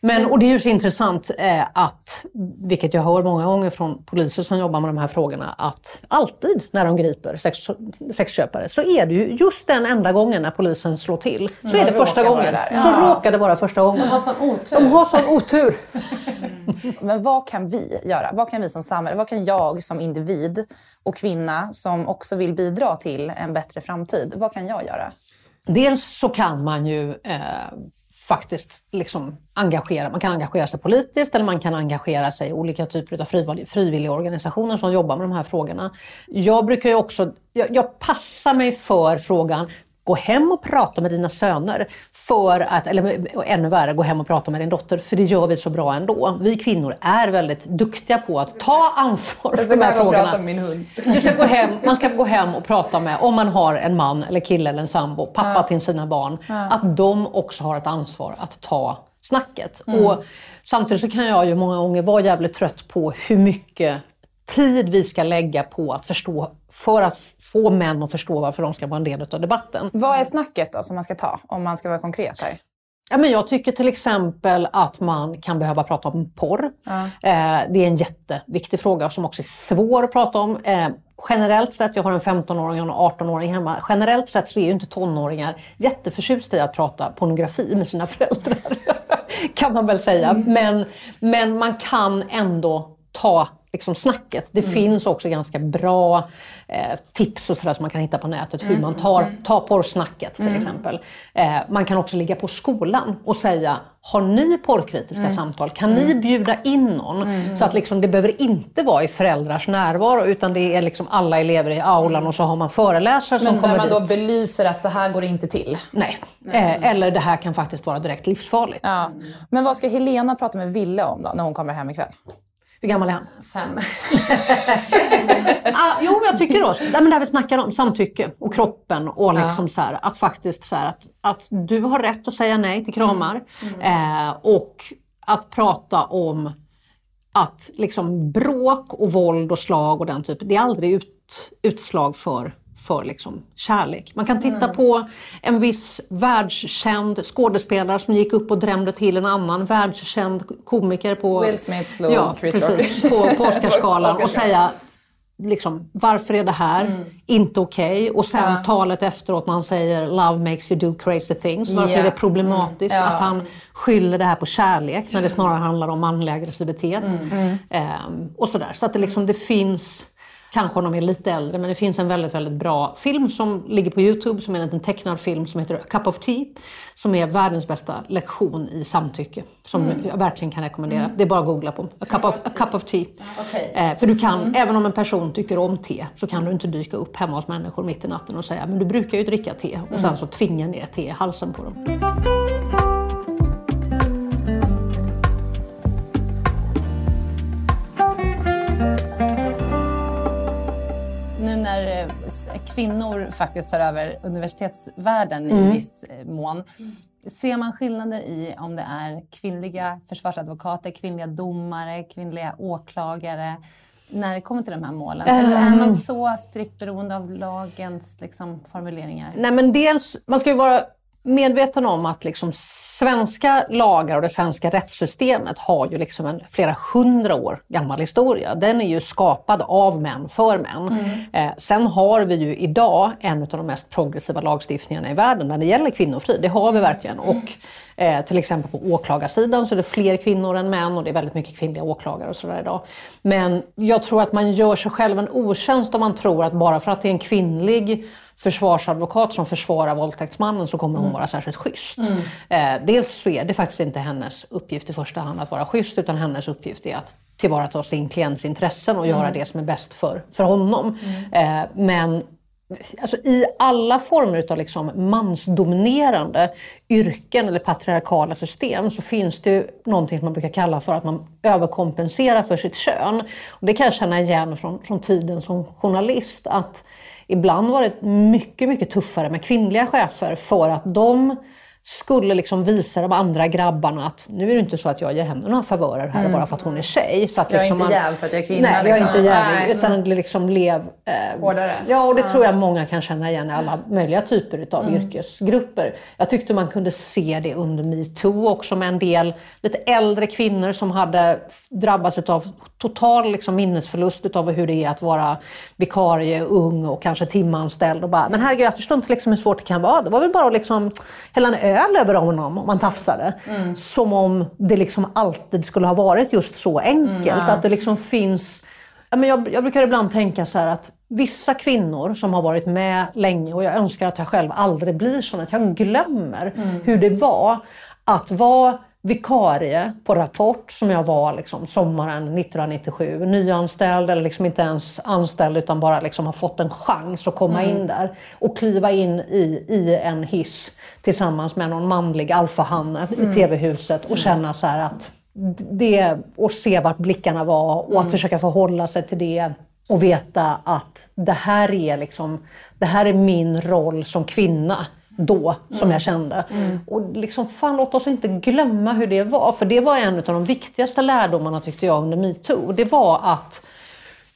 Men, och det är ju så intressant eh, att, vilket jag hör många gånger från poliser som jobbar med de här frågorna, att alltid när de griper sex, sexköpare så är det ju just den enda gången när polisen slår till, så är det första gången. där. Så råkar det vara första gången. De har sån otur. De har sån otur. Men vad kan vi göra? Vad kan vi som samhälle, vad kan jag som individ och kvinna som också vill bidra till en bättre framtid, vad kan jag göra? Dels så kan man ju eh, faktiskt liksom engagera, man kan engagera sig politiskt eller man kan engagera sig i olika typer av frivilliga organisationer som jobbar med de här frågorna. Jag brukar ju också, jag, jag passar mig för frågan Gå hem och prata med dina söner. För att, eller ännu värre, gå hem och prata med din dotter. För det gör vi så bra ändå. Vi kvinnor är väldigt duktiga på att ta ansvar för de här frågorna. min hund. Du ska gå hem, man ska gå hem och prata med, om man har en man eller kille eller en sambo, pappa till sina barn, att de också har ett ansvar att ta snacket. Och samtidigt så kan jag ju många gånger vara jävligt trött på hur mycket tid vi ska lägga på att förstå, för att få män att förstå varför de ska vara en del av debatten. Vad är snacket då som man ska ta, om man ska vara konkret här? Ja, men jag tycker till exempel att man kan behöva prata om porr. Eh, det är en jätteviktig fråga som också är svår att prata om. Eh, generellt sett, jag har en 15-åring och en 18-åring hemma, generellt sett så är ju inte tonåringar jätteförtjusta i att prata pornografi med sina föräldrar. kan man väl säga. Men, men man kan ändå ta liksom snacket. Det finns också ganska bra eh, tips och sådär som man kan hitta på nätet hur man tar, tar porrsnacket till exempel. Eh, man kan också ligga på skolan och säga har ni porrkritiska samtal? Kan ni bjuda in någon? Så att liksom, det behöver inte vara i föräldrars närvaro utan det är liksom alla elever i aulan och så har man föreläsare som Men kommer där man dit. då belyser att så här går det inte till. Nej. Eh, eller det här kan faktiskt vara direkt livsfarligt. Ja. Men vad ska Helena prata med Ville om då, när hon kommer hem ikväll? Hur gammal är han? Fem. Ah, jo, jag tycker nej, men det här vi snackar om, samtycke och kroppen och liksom så här, att faktiskt så här, att, att du har rätt att säga nej till kramar. Eh, och att prata om att liksom bråk och våld och slag och den typen, det är aldrig ut, utslag för för liksom kärlek. Man kan titta på en viss världskänd skådespelare som gick upp och drämde till en annan världskänd komiker på, Will Smith slog ja, Chris precis, Rock. på, på Oscarsgalan och säga liksom, varför är det här inte okej? Och sen Ja. talet efteråt när han säger “Love makes you do crazy things”. Varför Ja. är det problematiskt Mm. Ja. att han skyller det här på kärlek när det snarare handlar om manlig aggressivitet? Mm. Ehm, och sådär. Så att det, liksom, det finns, kanske om de är lite äldre, men det finns en väldigt, väldigt bra film som ligger på Youtube som är en liten tecknad film som heter A Cup of Tea. Som är världens bästa lektion i samtycke. Som Mm. jag verkligen kan rekommendera. Det är bara att googla på. A Cup of, a cup of Tea. Okej. Eh, för du kan, även om en person tycker om te, så kan du inte dyka upp hemma hos människor mitt i natten och säga men du brukar ju dricka te och sen så tvinga ner te i halsen på dem. När eh, kvinnor faktiskt tar över universitetsvärlden Mm. i viss eh, mån. Ser man skillnader i om det är kvinnliga försvarsadvokater, kvinnliga domare, kvinnliga åklagare när det kommer till de här målen? Eller är Ehm. man så strikt beroende av lagens liksom, formuleringar? Nej men dels, man ska ju vara medveten om att liksom svenska lagar och det svenska rättssystemet har ju liksom en flera hundra år gammal historia. Den är ju skapad av män för män. Eh, sen har vi ju idag en av de mest progressiva lagstiftningarna i världen när det gäller kvinnofrid. Det har vi verkligen. Och eh, till exempel på åklagarsidan så är det fler kvinnor än män och det är väldigt mycket kvinnliga åklagare och sådär idag. Men jag tror att man gör sig själv en otjänst om man tror att bara för att det är en kvinnlig försvarsadvokat som försvarar våldtäktsmannen så kommer hon vara särskilt schysst. Eh, dels så är det faktiskt inte hennes uppgift i första hand att vara schysst utan hennes uppgift är att tillvarata sin klients intressen och göra det som är bäst för, för honom. Eh, men Alltså I alla former av liksom mansdominerande yrken eller patriarkala system så finns det ju någonting som man brukar kalla för att man överkompenserar för sitt kön. Och det kan jag känna igen från, från tiden som journalist. att Ibland var det mycket, mycket tuffare med kvinnliga chefer för att de skulle liksom visa de andra grabbarna att nu är det inte så att jag ger henne några favörer här bara för att hon är tjej. Så att Jag är liksom inte man- jäv för att jag är kvinna, Nej, jag är liksom. inte jävig. Nej. Utan det liksom blev... Eh, Hårdare. Ja, och det tror jag många kan känna igen i alla möjliga typer av Mm. yrkesgrupper. Jag tyckte man kunde se det under metoo också med en del lite äldre kvinnor som hade drabbats av total liksom, minnesförlust av hur det är att vara vikarie, ung och kanske timanställd. Och bara, men herregud, jag förstår inte liksom hur svårt det kan vara. Det var väl bara att liksom hälla en öl över honom om man tafsade. Mm. Som om det liksom alltid skulle ha varit just så enkelt. Att det liksom finns jag, jag brukar ibland tänka så här att vissa kvinnor som har varit med länge och jag önskar att jag själv aldrig blir sån, att jag glömmer hur det var att vara vikarie på Rapport som jag var liksom sommaren 1997. Nyanställd eller liksom inte ens anställd utan bara liksom har fått en chans att komma in där och kliva in i, i en hiss tillsammans med någon manlig alfahanne i TV-huset och känna så att det, och se vart blickarna var och att försöka förhålla sig till det och veta att det här är liksom, det här är min roll som kvinna då, som jag kände. Och liksom, fan låt oss inte glömma hur det var, för det var en av de viktigaste lärdomarna tyckte jag under metoo. Det var att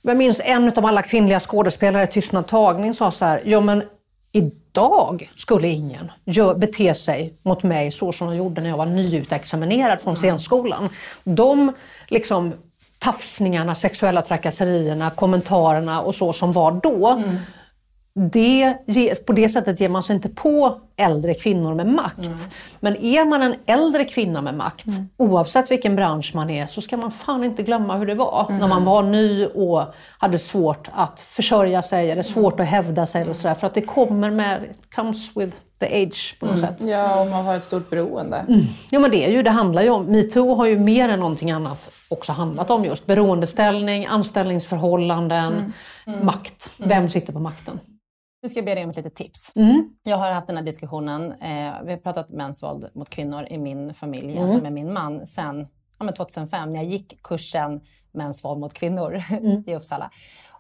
jag minns en av alla kvinnliga skådespelare, Tystnad tagning, sa så här, ja men idag skulle ingen bete sig mot mig så som de gjorde när jag var nyutexaminerad från scenskolan. De liksom tafsningarna, sexuella trakasserierna, kommentarerna och så som var då, det, på det sättet ger man sig inte på äldre kvinnor med makt. Men är man en äldre kvinna med makt, oavsett vilken bransch man är, så ska man fan inte glömma hur det var när man var ny och hade svårt att försörja sig eller svårt att hävda sig. Eller sådär, för att det kommer med, comes with the age på något sätt. Ja, och man har ett stort beroende. Ja men det är ju, det handlar ju om, metoo har ju mer än någonting annat också handlat om just beroendeställning, anställningsförhållanden, makt. Vem sitter på makten? Nu ska jag be dig om ett litet tips. Mm. Jag har haft den här diskussionen, eh, vi har pratat mäns våld mot kvinnor i min familj, Mm. alltså med min man, sen ja, men 2005 när jag gick kursen mäns våld mot kvinnor Mm. i Uppsala.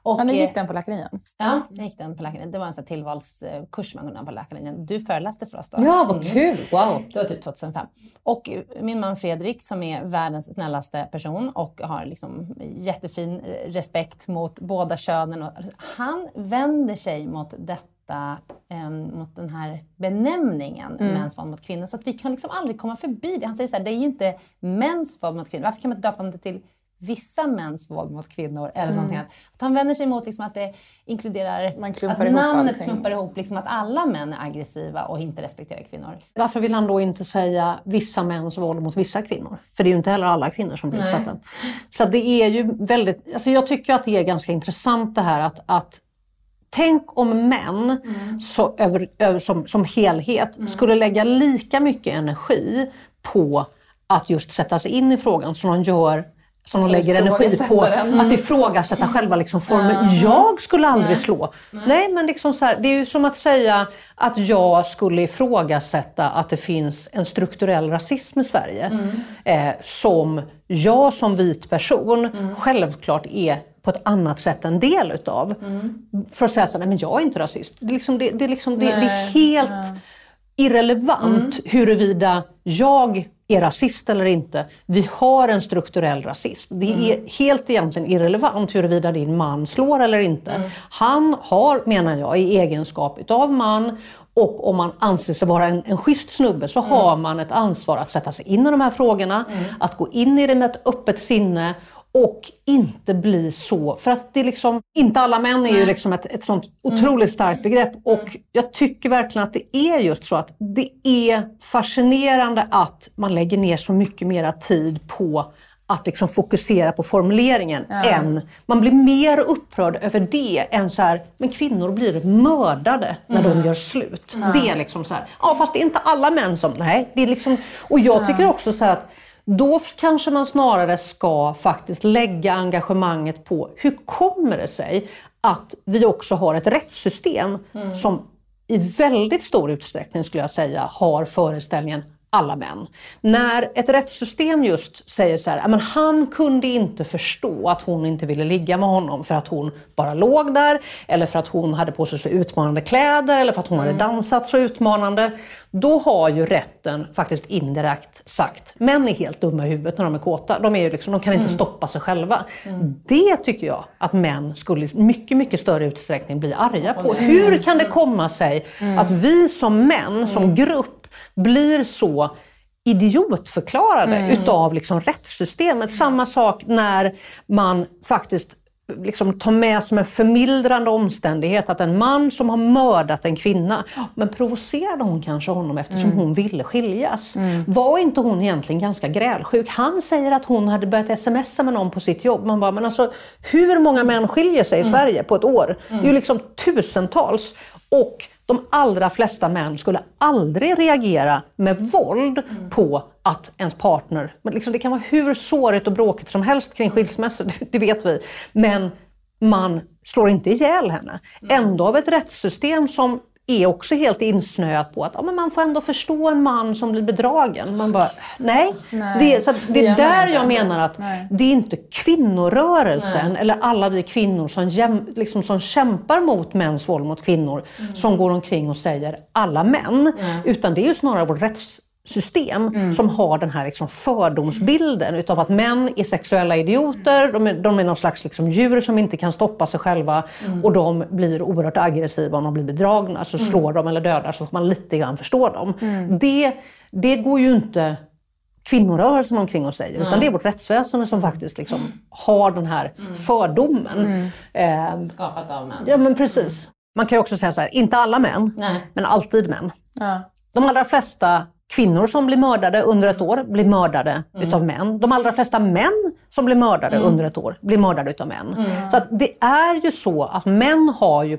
Och, Ja, ni gick eh, den på läkarlinjen? Ja, jag gick den på läkarlinjen. Det var en sån tillvalskurs man kunde ha på läkarlinjen. Du föreläste för oss då. Ja, vad Mm. kul! Wow! Det var typ 2005. Och eh, min man Fredrik som är världens snällaste person och har liksom jättefin eh, respekt mot båda könen. Och, han vänder sig mot detta, eh, mot den här benämningen mäns våld mot kvinnor. Så att vi kan liksom aldrig komma förbi det. Han säger så här, det är ju inte mäns våld mot kvinnor. Varför kan man inte döpa dem till vissa mäns våld mot kvinnor eller någonting annat. Att han vänder sig mot liksom att det inkluderar Man klumpar att namnet allting. klumpar ihop liksom att alla män är aggressiva och inte respekterar kvinnor. Varför vill han då inte säga vissa mäns våld mot vissa kvinnor? För det är ju inte heller alla kvinnor som blir utsatta. Så det är ju väldigt, alltså jag tycker att det är ganska intressant det här att, att Tänk om män så, över, över, som, som helhet skulle lägga lika mycket energi på att just sätta sig in i frågan som de gör som de lägger energi på den. att ifrågasätta själva liksom formen. Jag skulle aldrig slå. Nej, men liksom så här, det är ju som att säga att jag skulle ifrågasätta att det finns en strukturell rasism i Sverige. Eh, som jag som vit person självklart är på ett annat sätt en del utav. För att säga så nej men jag är inte rasist. Det är, liksom, det, det är, liksom, det, det är helt irrelevant huruvida jag är rasist eller inte. Vi har en strukturell rasism. Det är helt egentligen irrelevant huruvida din man slår eller inte. Han har, menar jag, i egenskap utav man och om man anser sig vara en, en schysst snubbe så har man ett ansvar att sätta sig in i de här frågorna, att gå in i det med ett öppet sinne och inte bli så, för att det är liksom, inte alla män är ju liksom ett, ett sånt otroligt starkt begrepp. Och jag tycker verkligen att det är just så att det är fascinerande att man lägger ner så mycket mera tid på att liksom fokusera på formuleringen än, man blir mer upprörd över det än så här, men kvinnor blir mördade när de gör slut. Det är liksom så här, ja fast det är inte alla män som, nej. Det är liksom, och jag tycker också så här att då kanske man snarare ska faktiskt lägga engagemanget på hur kommer det sig att vi också har ett rättssystem som i väldigt stor utsträckning skulle jag säga har föreställningen alla män. När ett rättssystem just säger så här, "Ja, men han kunde inte förstå att hon inte ville ligga med honom för att hon bara låg där, eller för att hon hade på sig så utmanande kläder, eller för att hon hade dansat så utmanande. Då har ju rätten faktiskt indirekt sagt, män är helt dumma i huvudet när de är kåta. De, är ju liksom, de kan inte stoppa sig själva. Det tycker jag att män skulle i mycket, mycket större utsträckning bli arga på. Hur kan det komma sig att vi som män, som grupp, blir så idiotförklarade utav liksom rättssystemet. Samma sak när man faktiskt liksom tar med som en förmildrande omständighet att en man som har mördat en kvinna, men provocerade hon kanske honom eftersom hon ville skiljas? Var inte hon egentligen ganska grälsjuk? Han säger att hon hade börjat smsa med någon på sitt jobb. Man bara, men alltså hur många män skiljer sig i Sverige på ett år? Det är ju liksom tusentals. Och de allra flesta män skulle aldrig reagera med våld på att ens partner... Men liksom det kan vara hur sårigt och bråkigt som helst kring skilsmässor, det- det vet vi. Men man slår inte ihjäl henne. Ändå av ett rättssystem som är också helt insnöat på att ja, men man får ändå förstå en man som blir bedragen. Man bara, nej. Nej, det, är- så det är där jag menar att Nej. det är inte kvinnorörelsen eller alla vi kvinnor som, jäm, liksom, som kämpar mot mäns våld mot kvinnor som går omkring och säger alla män. Utan det är ju snarare vårt rättssystem som har den här liksom, fördomsbilden utav att män är sexuella idioter, de är, de är någon slags liksom, djur som inte kan stoppa sig själva och de blir oerhört aggressiva om de blir bedragna. Så slår de eller dödar så får man lite grann förstå dem. Det, det går ju inte kvinnorörelsen omkring och säger, utan det är vårt rättsväsende som faktiskt liksom har den här fördomen. Eh, Skapat av män. ja men precis. Man kan ju också säga så här, inte alla män, Nej. men alltid män. Ja. De allra flesta kvinnor som blir mördade under ett år blir mördade utav män. De allra flesta män som blir mördade under ett år blir mördade utav män. Så att det är ju så att män har ju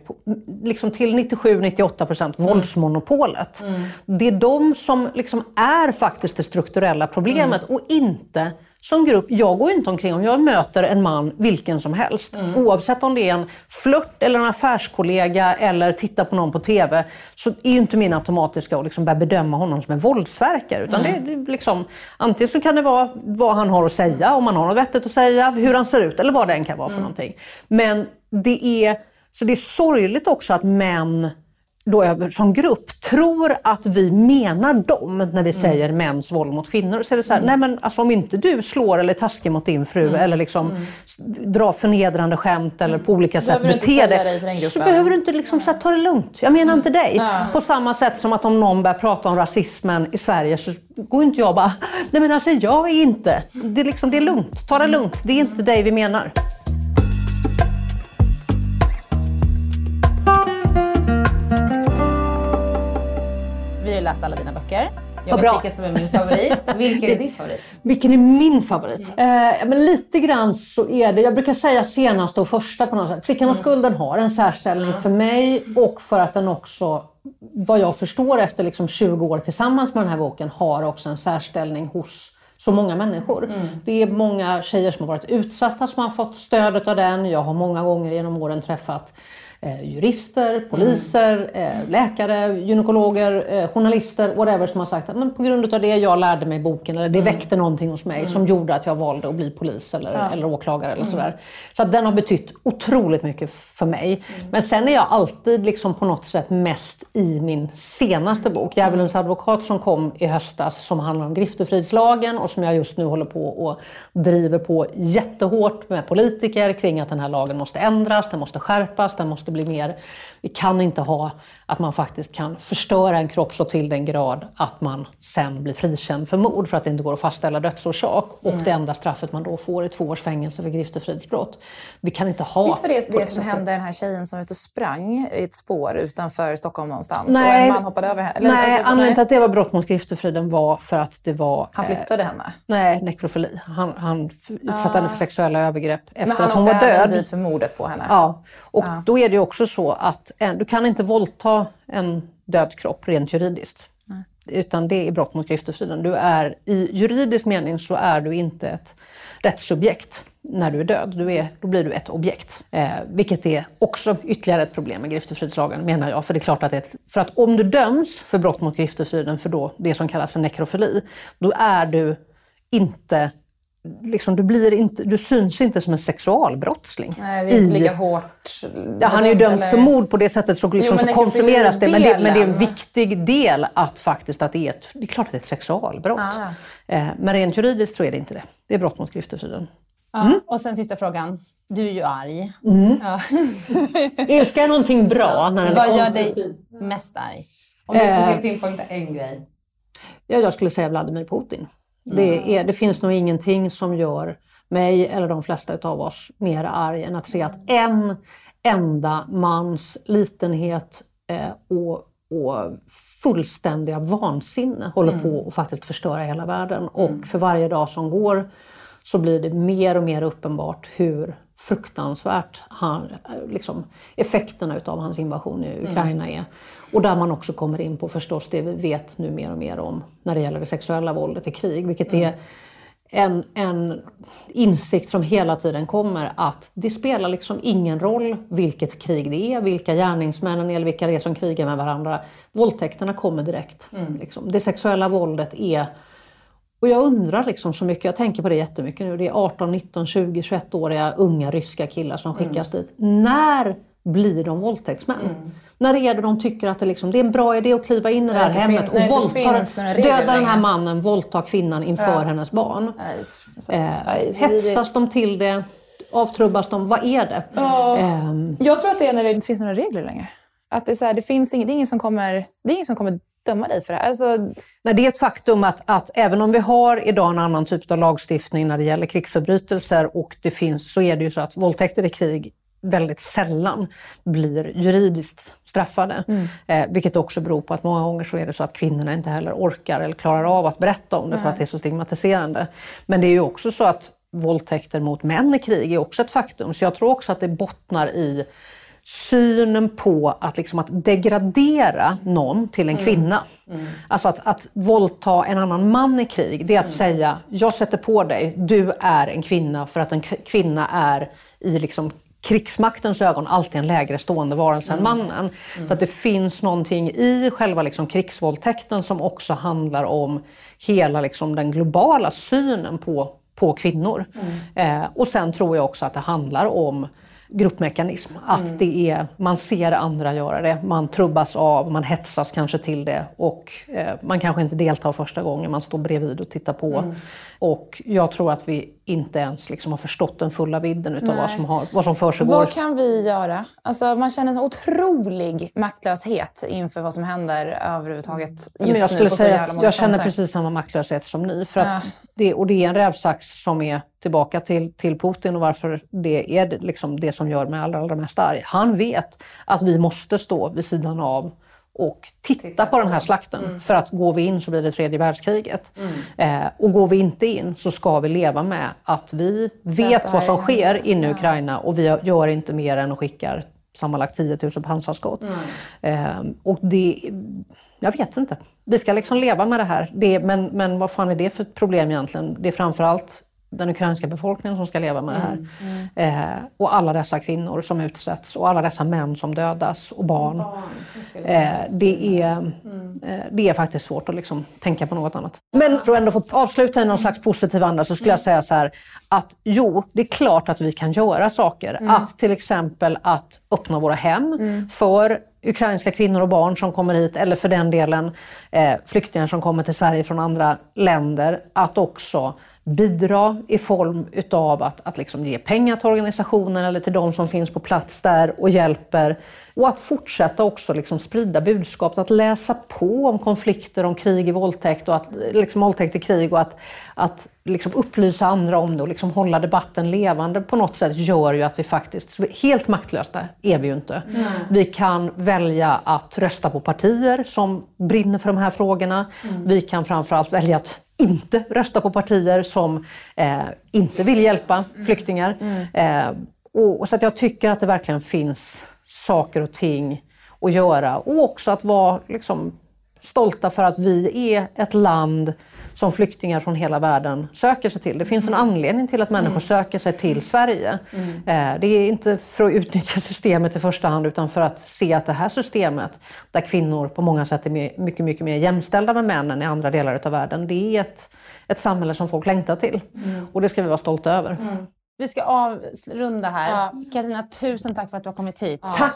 liksom till 97-98% våldsmonopolet. Det är de som liksom är faktiskt det strukturella problemet och inte som grupp, jag går inte omkring, om jag möter en man, vilken som helst, Mm. oavsett om det är en flört eller en affärskollega eller tittar på någon på TV, så är ju inte min automatiska att liksom börja bedöma honom som en våldsverkare. Utan Mm. det, det är liksom, antingen så kan det vara vad han har att säga, om han har något vettigt att säga, hur han ser ut eller vad det än kan vara för Mm. någonting. Men det är, så det är sorgligt också att män då över, som grupp tror att vi menar dem när vi Mm. säger mäns våld mot kvinnor. Så är det så här, nej men alltså om inte du slår eller är taskig mot din fru Mm. eller liksom s- drar förnedrande skämt eller på olika sätt beter dig så behöver du inte liksom så här, ta det lugnt. Jag menar inte dig. På samma sätt som att om någon börjar prata om rasismen i Sverige så går inte jag bara, nej men alltså jag är inte. Det är, liksom, det är lugnt, ta det lugnt. Det är inte dig vi menar. Vi har ju läst alla dina böcker. Jag vet vilken som är min favorit. Vilken är din favorit? Vilken är min favorit? Eh, men lite grann så är det, jag brukar säga senaste och första på något sätt. Flickan och skulden har en särställning för mig och för att den också, vad jag förstår efter liksom 20 år tillsammans med den här boken, har också en särställning hos så många människor. Det är många tjejer som har varit utsatta som har fått stödet av den. Jag har många gånger genom åren träffat jurister, poliser, eh, läkare, gynekologer, eh, journalister, whatever som har sagt att men på grund av det jag lärde mig i boken, eller det väckte någonting hos mig som gjorde att jag valde att bli polis eller, eller åklagare eller sådär. Så att den har betytt otroligt mycket för mig. Men sen är jag alltid liksom på något sätt mest i min senaste bok, Djävulens advokat som kom i höstas, som handlar om griftefridslagen och som jag just nu håller på och driver på jättehårt med politiker kring att den här lagen måste ändras, den måste skärpas, den måste bli mer... Vi kan inte ha att man faktiskt kan förstöra en kropp så till den grad att man sen blir frikänd för mord för att det inte går att fastställa dödsorsak. Och det enda straffet man då får är två års fängelse för griftefridsbrott. Vi kan inte ha... Visst var det på det som hände den här tjejen som var ute och sprang i ett spår utanför Stockholm någonstans? Nej. och en man hoppade över henne? Eller- Nej, anledningen till att det var brott mot griftefriden var för att det var... Han eh, flyttade henne? Nej, nekrofili. Han, han utsatte henne för sexuella övergrepp efter Men han att hon var åkte även död. dit för mordet på henne? Ja, och då är det ju också så att eh, du kan inte våldta en död kropp rent juridiskt. Utan det är brott mot griftefriden. Du är, I juridisk mening så är du inte ett rättssubjekt när du är död. Du är, då blir du ett objekt. Eh, vilket är också ytterligare ett problem med griftefridslagen menar jag. För det är klart att, ett, för att om du döms för brott mot griftefriden för då det som kallas för nekrofili, då är du inte Liksom, du, blir inte, du syns inte som en sexualbrottsling. Nej, det är inte lika hårt Ja, han är ju dömd eller? för mord på det sättet så, liksom, Jo, så konsumeras det. Men det, men det är en viktig del att faktiskt att det är ett, det är klart att det är ett sexualbrott. Ah. Eh, men rent juridiskt så är det inte det. Det är brott mot griftefriden. Ja, Och sen sista frågan. Du är ju arg. Ja. Ilska är någonting bra när den är Vad gör konstruktiv. dig mest arg? Om du inte Eh. ska pinpointa en grej. Ja, jag skulle säga Vladimir Putin. Det, är, det finns nog ingenting som gör mig eller de flesta av oss mer arg än att se att en enda mans litenhet eh, och, och fullständiga vansinne håller på att faktiskt förstöra hela världen. Och för varje dag som går så blir det mer och mer uppenbart hur fruktansvärt han, eh, liksom, effekterna utav hans invasion i Ukraina är. Och där man också kommer in på förstås det vi vet nu mer och mer om när det gäller det sexuella våldet i krig, vilket är en, en insikt som hela tiden kommer att det spelar liksom ingen roll vilket krig det är, vilka gärningsmännen är eller vilka det är som krigar med varandra. Våldtäkterna kommer direkt. Liksom. Det sexuella våldet är och jag undrar liksom så mycket, jag tänker på det jättemycket nu. Det är 18, 19, 20, 21-åriga unga ryska killar som skickas dit. När blir de våldtäktsmän? När är det de tycker att det, liksom, det är en bra idé att kliva in i det här det hemmet och våldta, döda den här mannen, våldta kvinnan inför hennes barn? Fruktansvärt. Eh, hetsas de till det? Avtrubbas de? Vad är det? Ehm, Jag tror att det är när det inte finns några regler längre. Att det, är så här, det, finns ingen, det, är ingen som kommer, det är ingen som kommer döma dig för det här. Alltså, Nej, det är ett faktum att, att även om vi har idag en annan typ av lagstiftning när det gäller krigsförbrytelser och det finns, så är det ju så att våldtäkter i krig väldigt sällan blir juridiskt straffade. Eh, vilket också beror på att många gånger så är det så att kvinnorna inte heller orkar eller klarar av att berätta om det för att det är så stigmatiserande. Men det är ju också så att våldtäkter mot män i krig är också ett faktum. Så jag tror också att det bottnar i synen på att, liksom, att degradera någon till en kvinna. Alltså att, att våldta en annan man i krig, det är att säga jag sätter på dig, du är en kvinna för att en kvinna är i liksom krigsmaktens ögon alltid en lägre stående varelse än mannen. Så att det finns någonting i själva liksom krigsvåldtäkten som också handlar om hela liksom den globala synen på, på kvinnor. Eh, och sen tror jag också att det handlar om gruppmekanism. Att det är, man ser andra göra det, man trubbas av, man hetsas kanske till det och eh, man kanske inte deltar första gången, man står bredvid och tittar på. Och jag tror att vi inte ens liksom har förstått den fulla vidden utav vad som, har, vad som försiggår. Vad kan vi göra? Alltså, man känner en otrolig maktlöshet inför vad som händer överhuvudtaget just Men jag nu skulle så säga att jag känner precis samma maktlöshet som ni. För att det, och det är en rävsax som är tillbaka till, till Putin och varför det är liksom det som gör mig allra, allra mest arg. Han vet att vi måste stå vid sidan av och titta, på den här slakten. För att går vi in så blir det tredje världskriget. Eh, och går vi inte in så ska vi leva med att vi vet vad som sker inne i Ukraina och vi gör inte mer än att skicka sammanlagt 10 000 pansarskott. Eh, och det, jag vet inte. Vi ska liksom leva med det här. Det, men, men vad fan är det för ett problem egentligen? Det är framförallt den ukrainska befolkningen som ska leva med det här. Eh, och alla dessa kvinnor som utsätts och alla dessa män som dödas och barn. Eh, det, är, eh, det är faktiskt svårt att liksom tänka på något annat. Men för att ändå få avsluta i någon slags positiv anda så skulle jag säga så här att jo, det är klart att vi kan göra saker. Att till exempel att öppna våra hem för ukrainska kvinnor och barn som kommer hit eller för den delen eh, flyktingar som kommer till Sverige från andra länder. Att också bidra i form utav att, att liksom ge pengar till organisationen eller till de som finns på plats där och hjälper. Och att fortsätta också liksom sprida budskapet, att läsa på om konflikter, om krig i våldtäkt och att liksom våldtäkt i krig och att, att liksom upplysa andra om det och liksom hålla debatten levande på något sätt gör ju att vi faktiskt, helt maktlösa är vi ju inte. Vi kan välja att rösta på partier som brinner för de här frågorna. Vi kan framförallt välja att inte rösta på partier som eh, inte vill hjälpa flyktingar. Eh, och, och så att jag tycker att det verkligen finns saker och ting att göra och också att vara liksom, stolta för att vi är ett land som flyktingar från hela världen söker sig till. Det finns en anledning till att människor söker sig till Sverige. Eh, Det är inte för att utnyttja systemet i första hand utan för att se att det här systemet, där kvinnor på många sätt är mycket, mycket mer jämställda med männen i andra delar av världen, det är ett, ett samhälle som folk längtar till. Och det ska vi vara stolta över. Vi ska avrunda här. Katarina, tusen tack för att du har kommit hit. Tack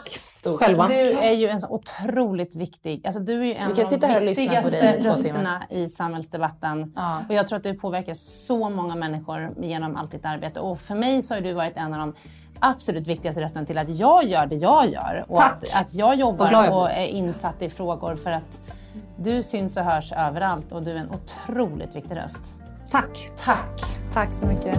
själva. Du är ju en så otroligt viktig, alltså du är ju en av och de viktigaste rösterna i samhällsdebatten. Och jag tror att du påverkar så många människor genom allt ditt arbete. Och för mig så har du varit en av de absolut viktigaste rösterna till att jag gör det jag gör. Och Tack. att, att jag jobbar jag och blir. är insatt i frågor för att du syns och hörs överallt och du är en otroligt viktig röst. Tack! Tack! Tack så mycket.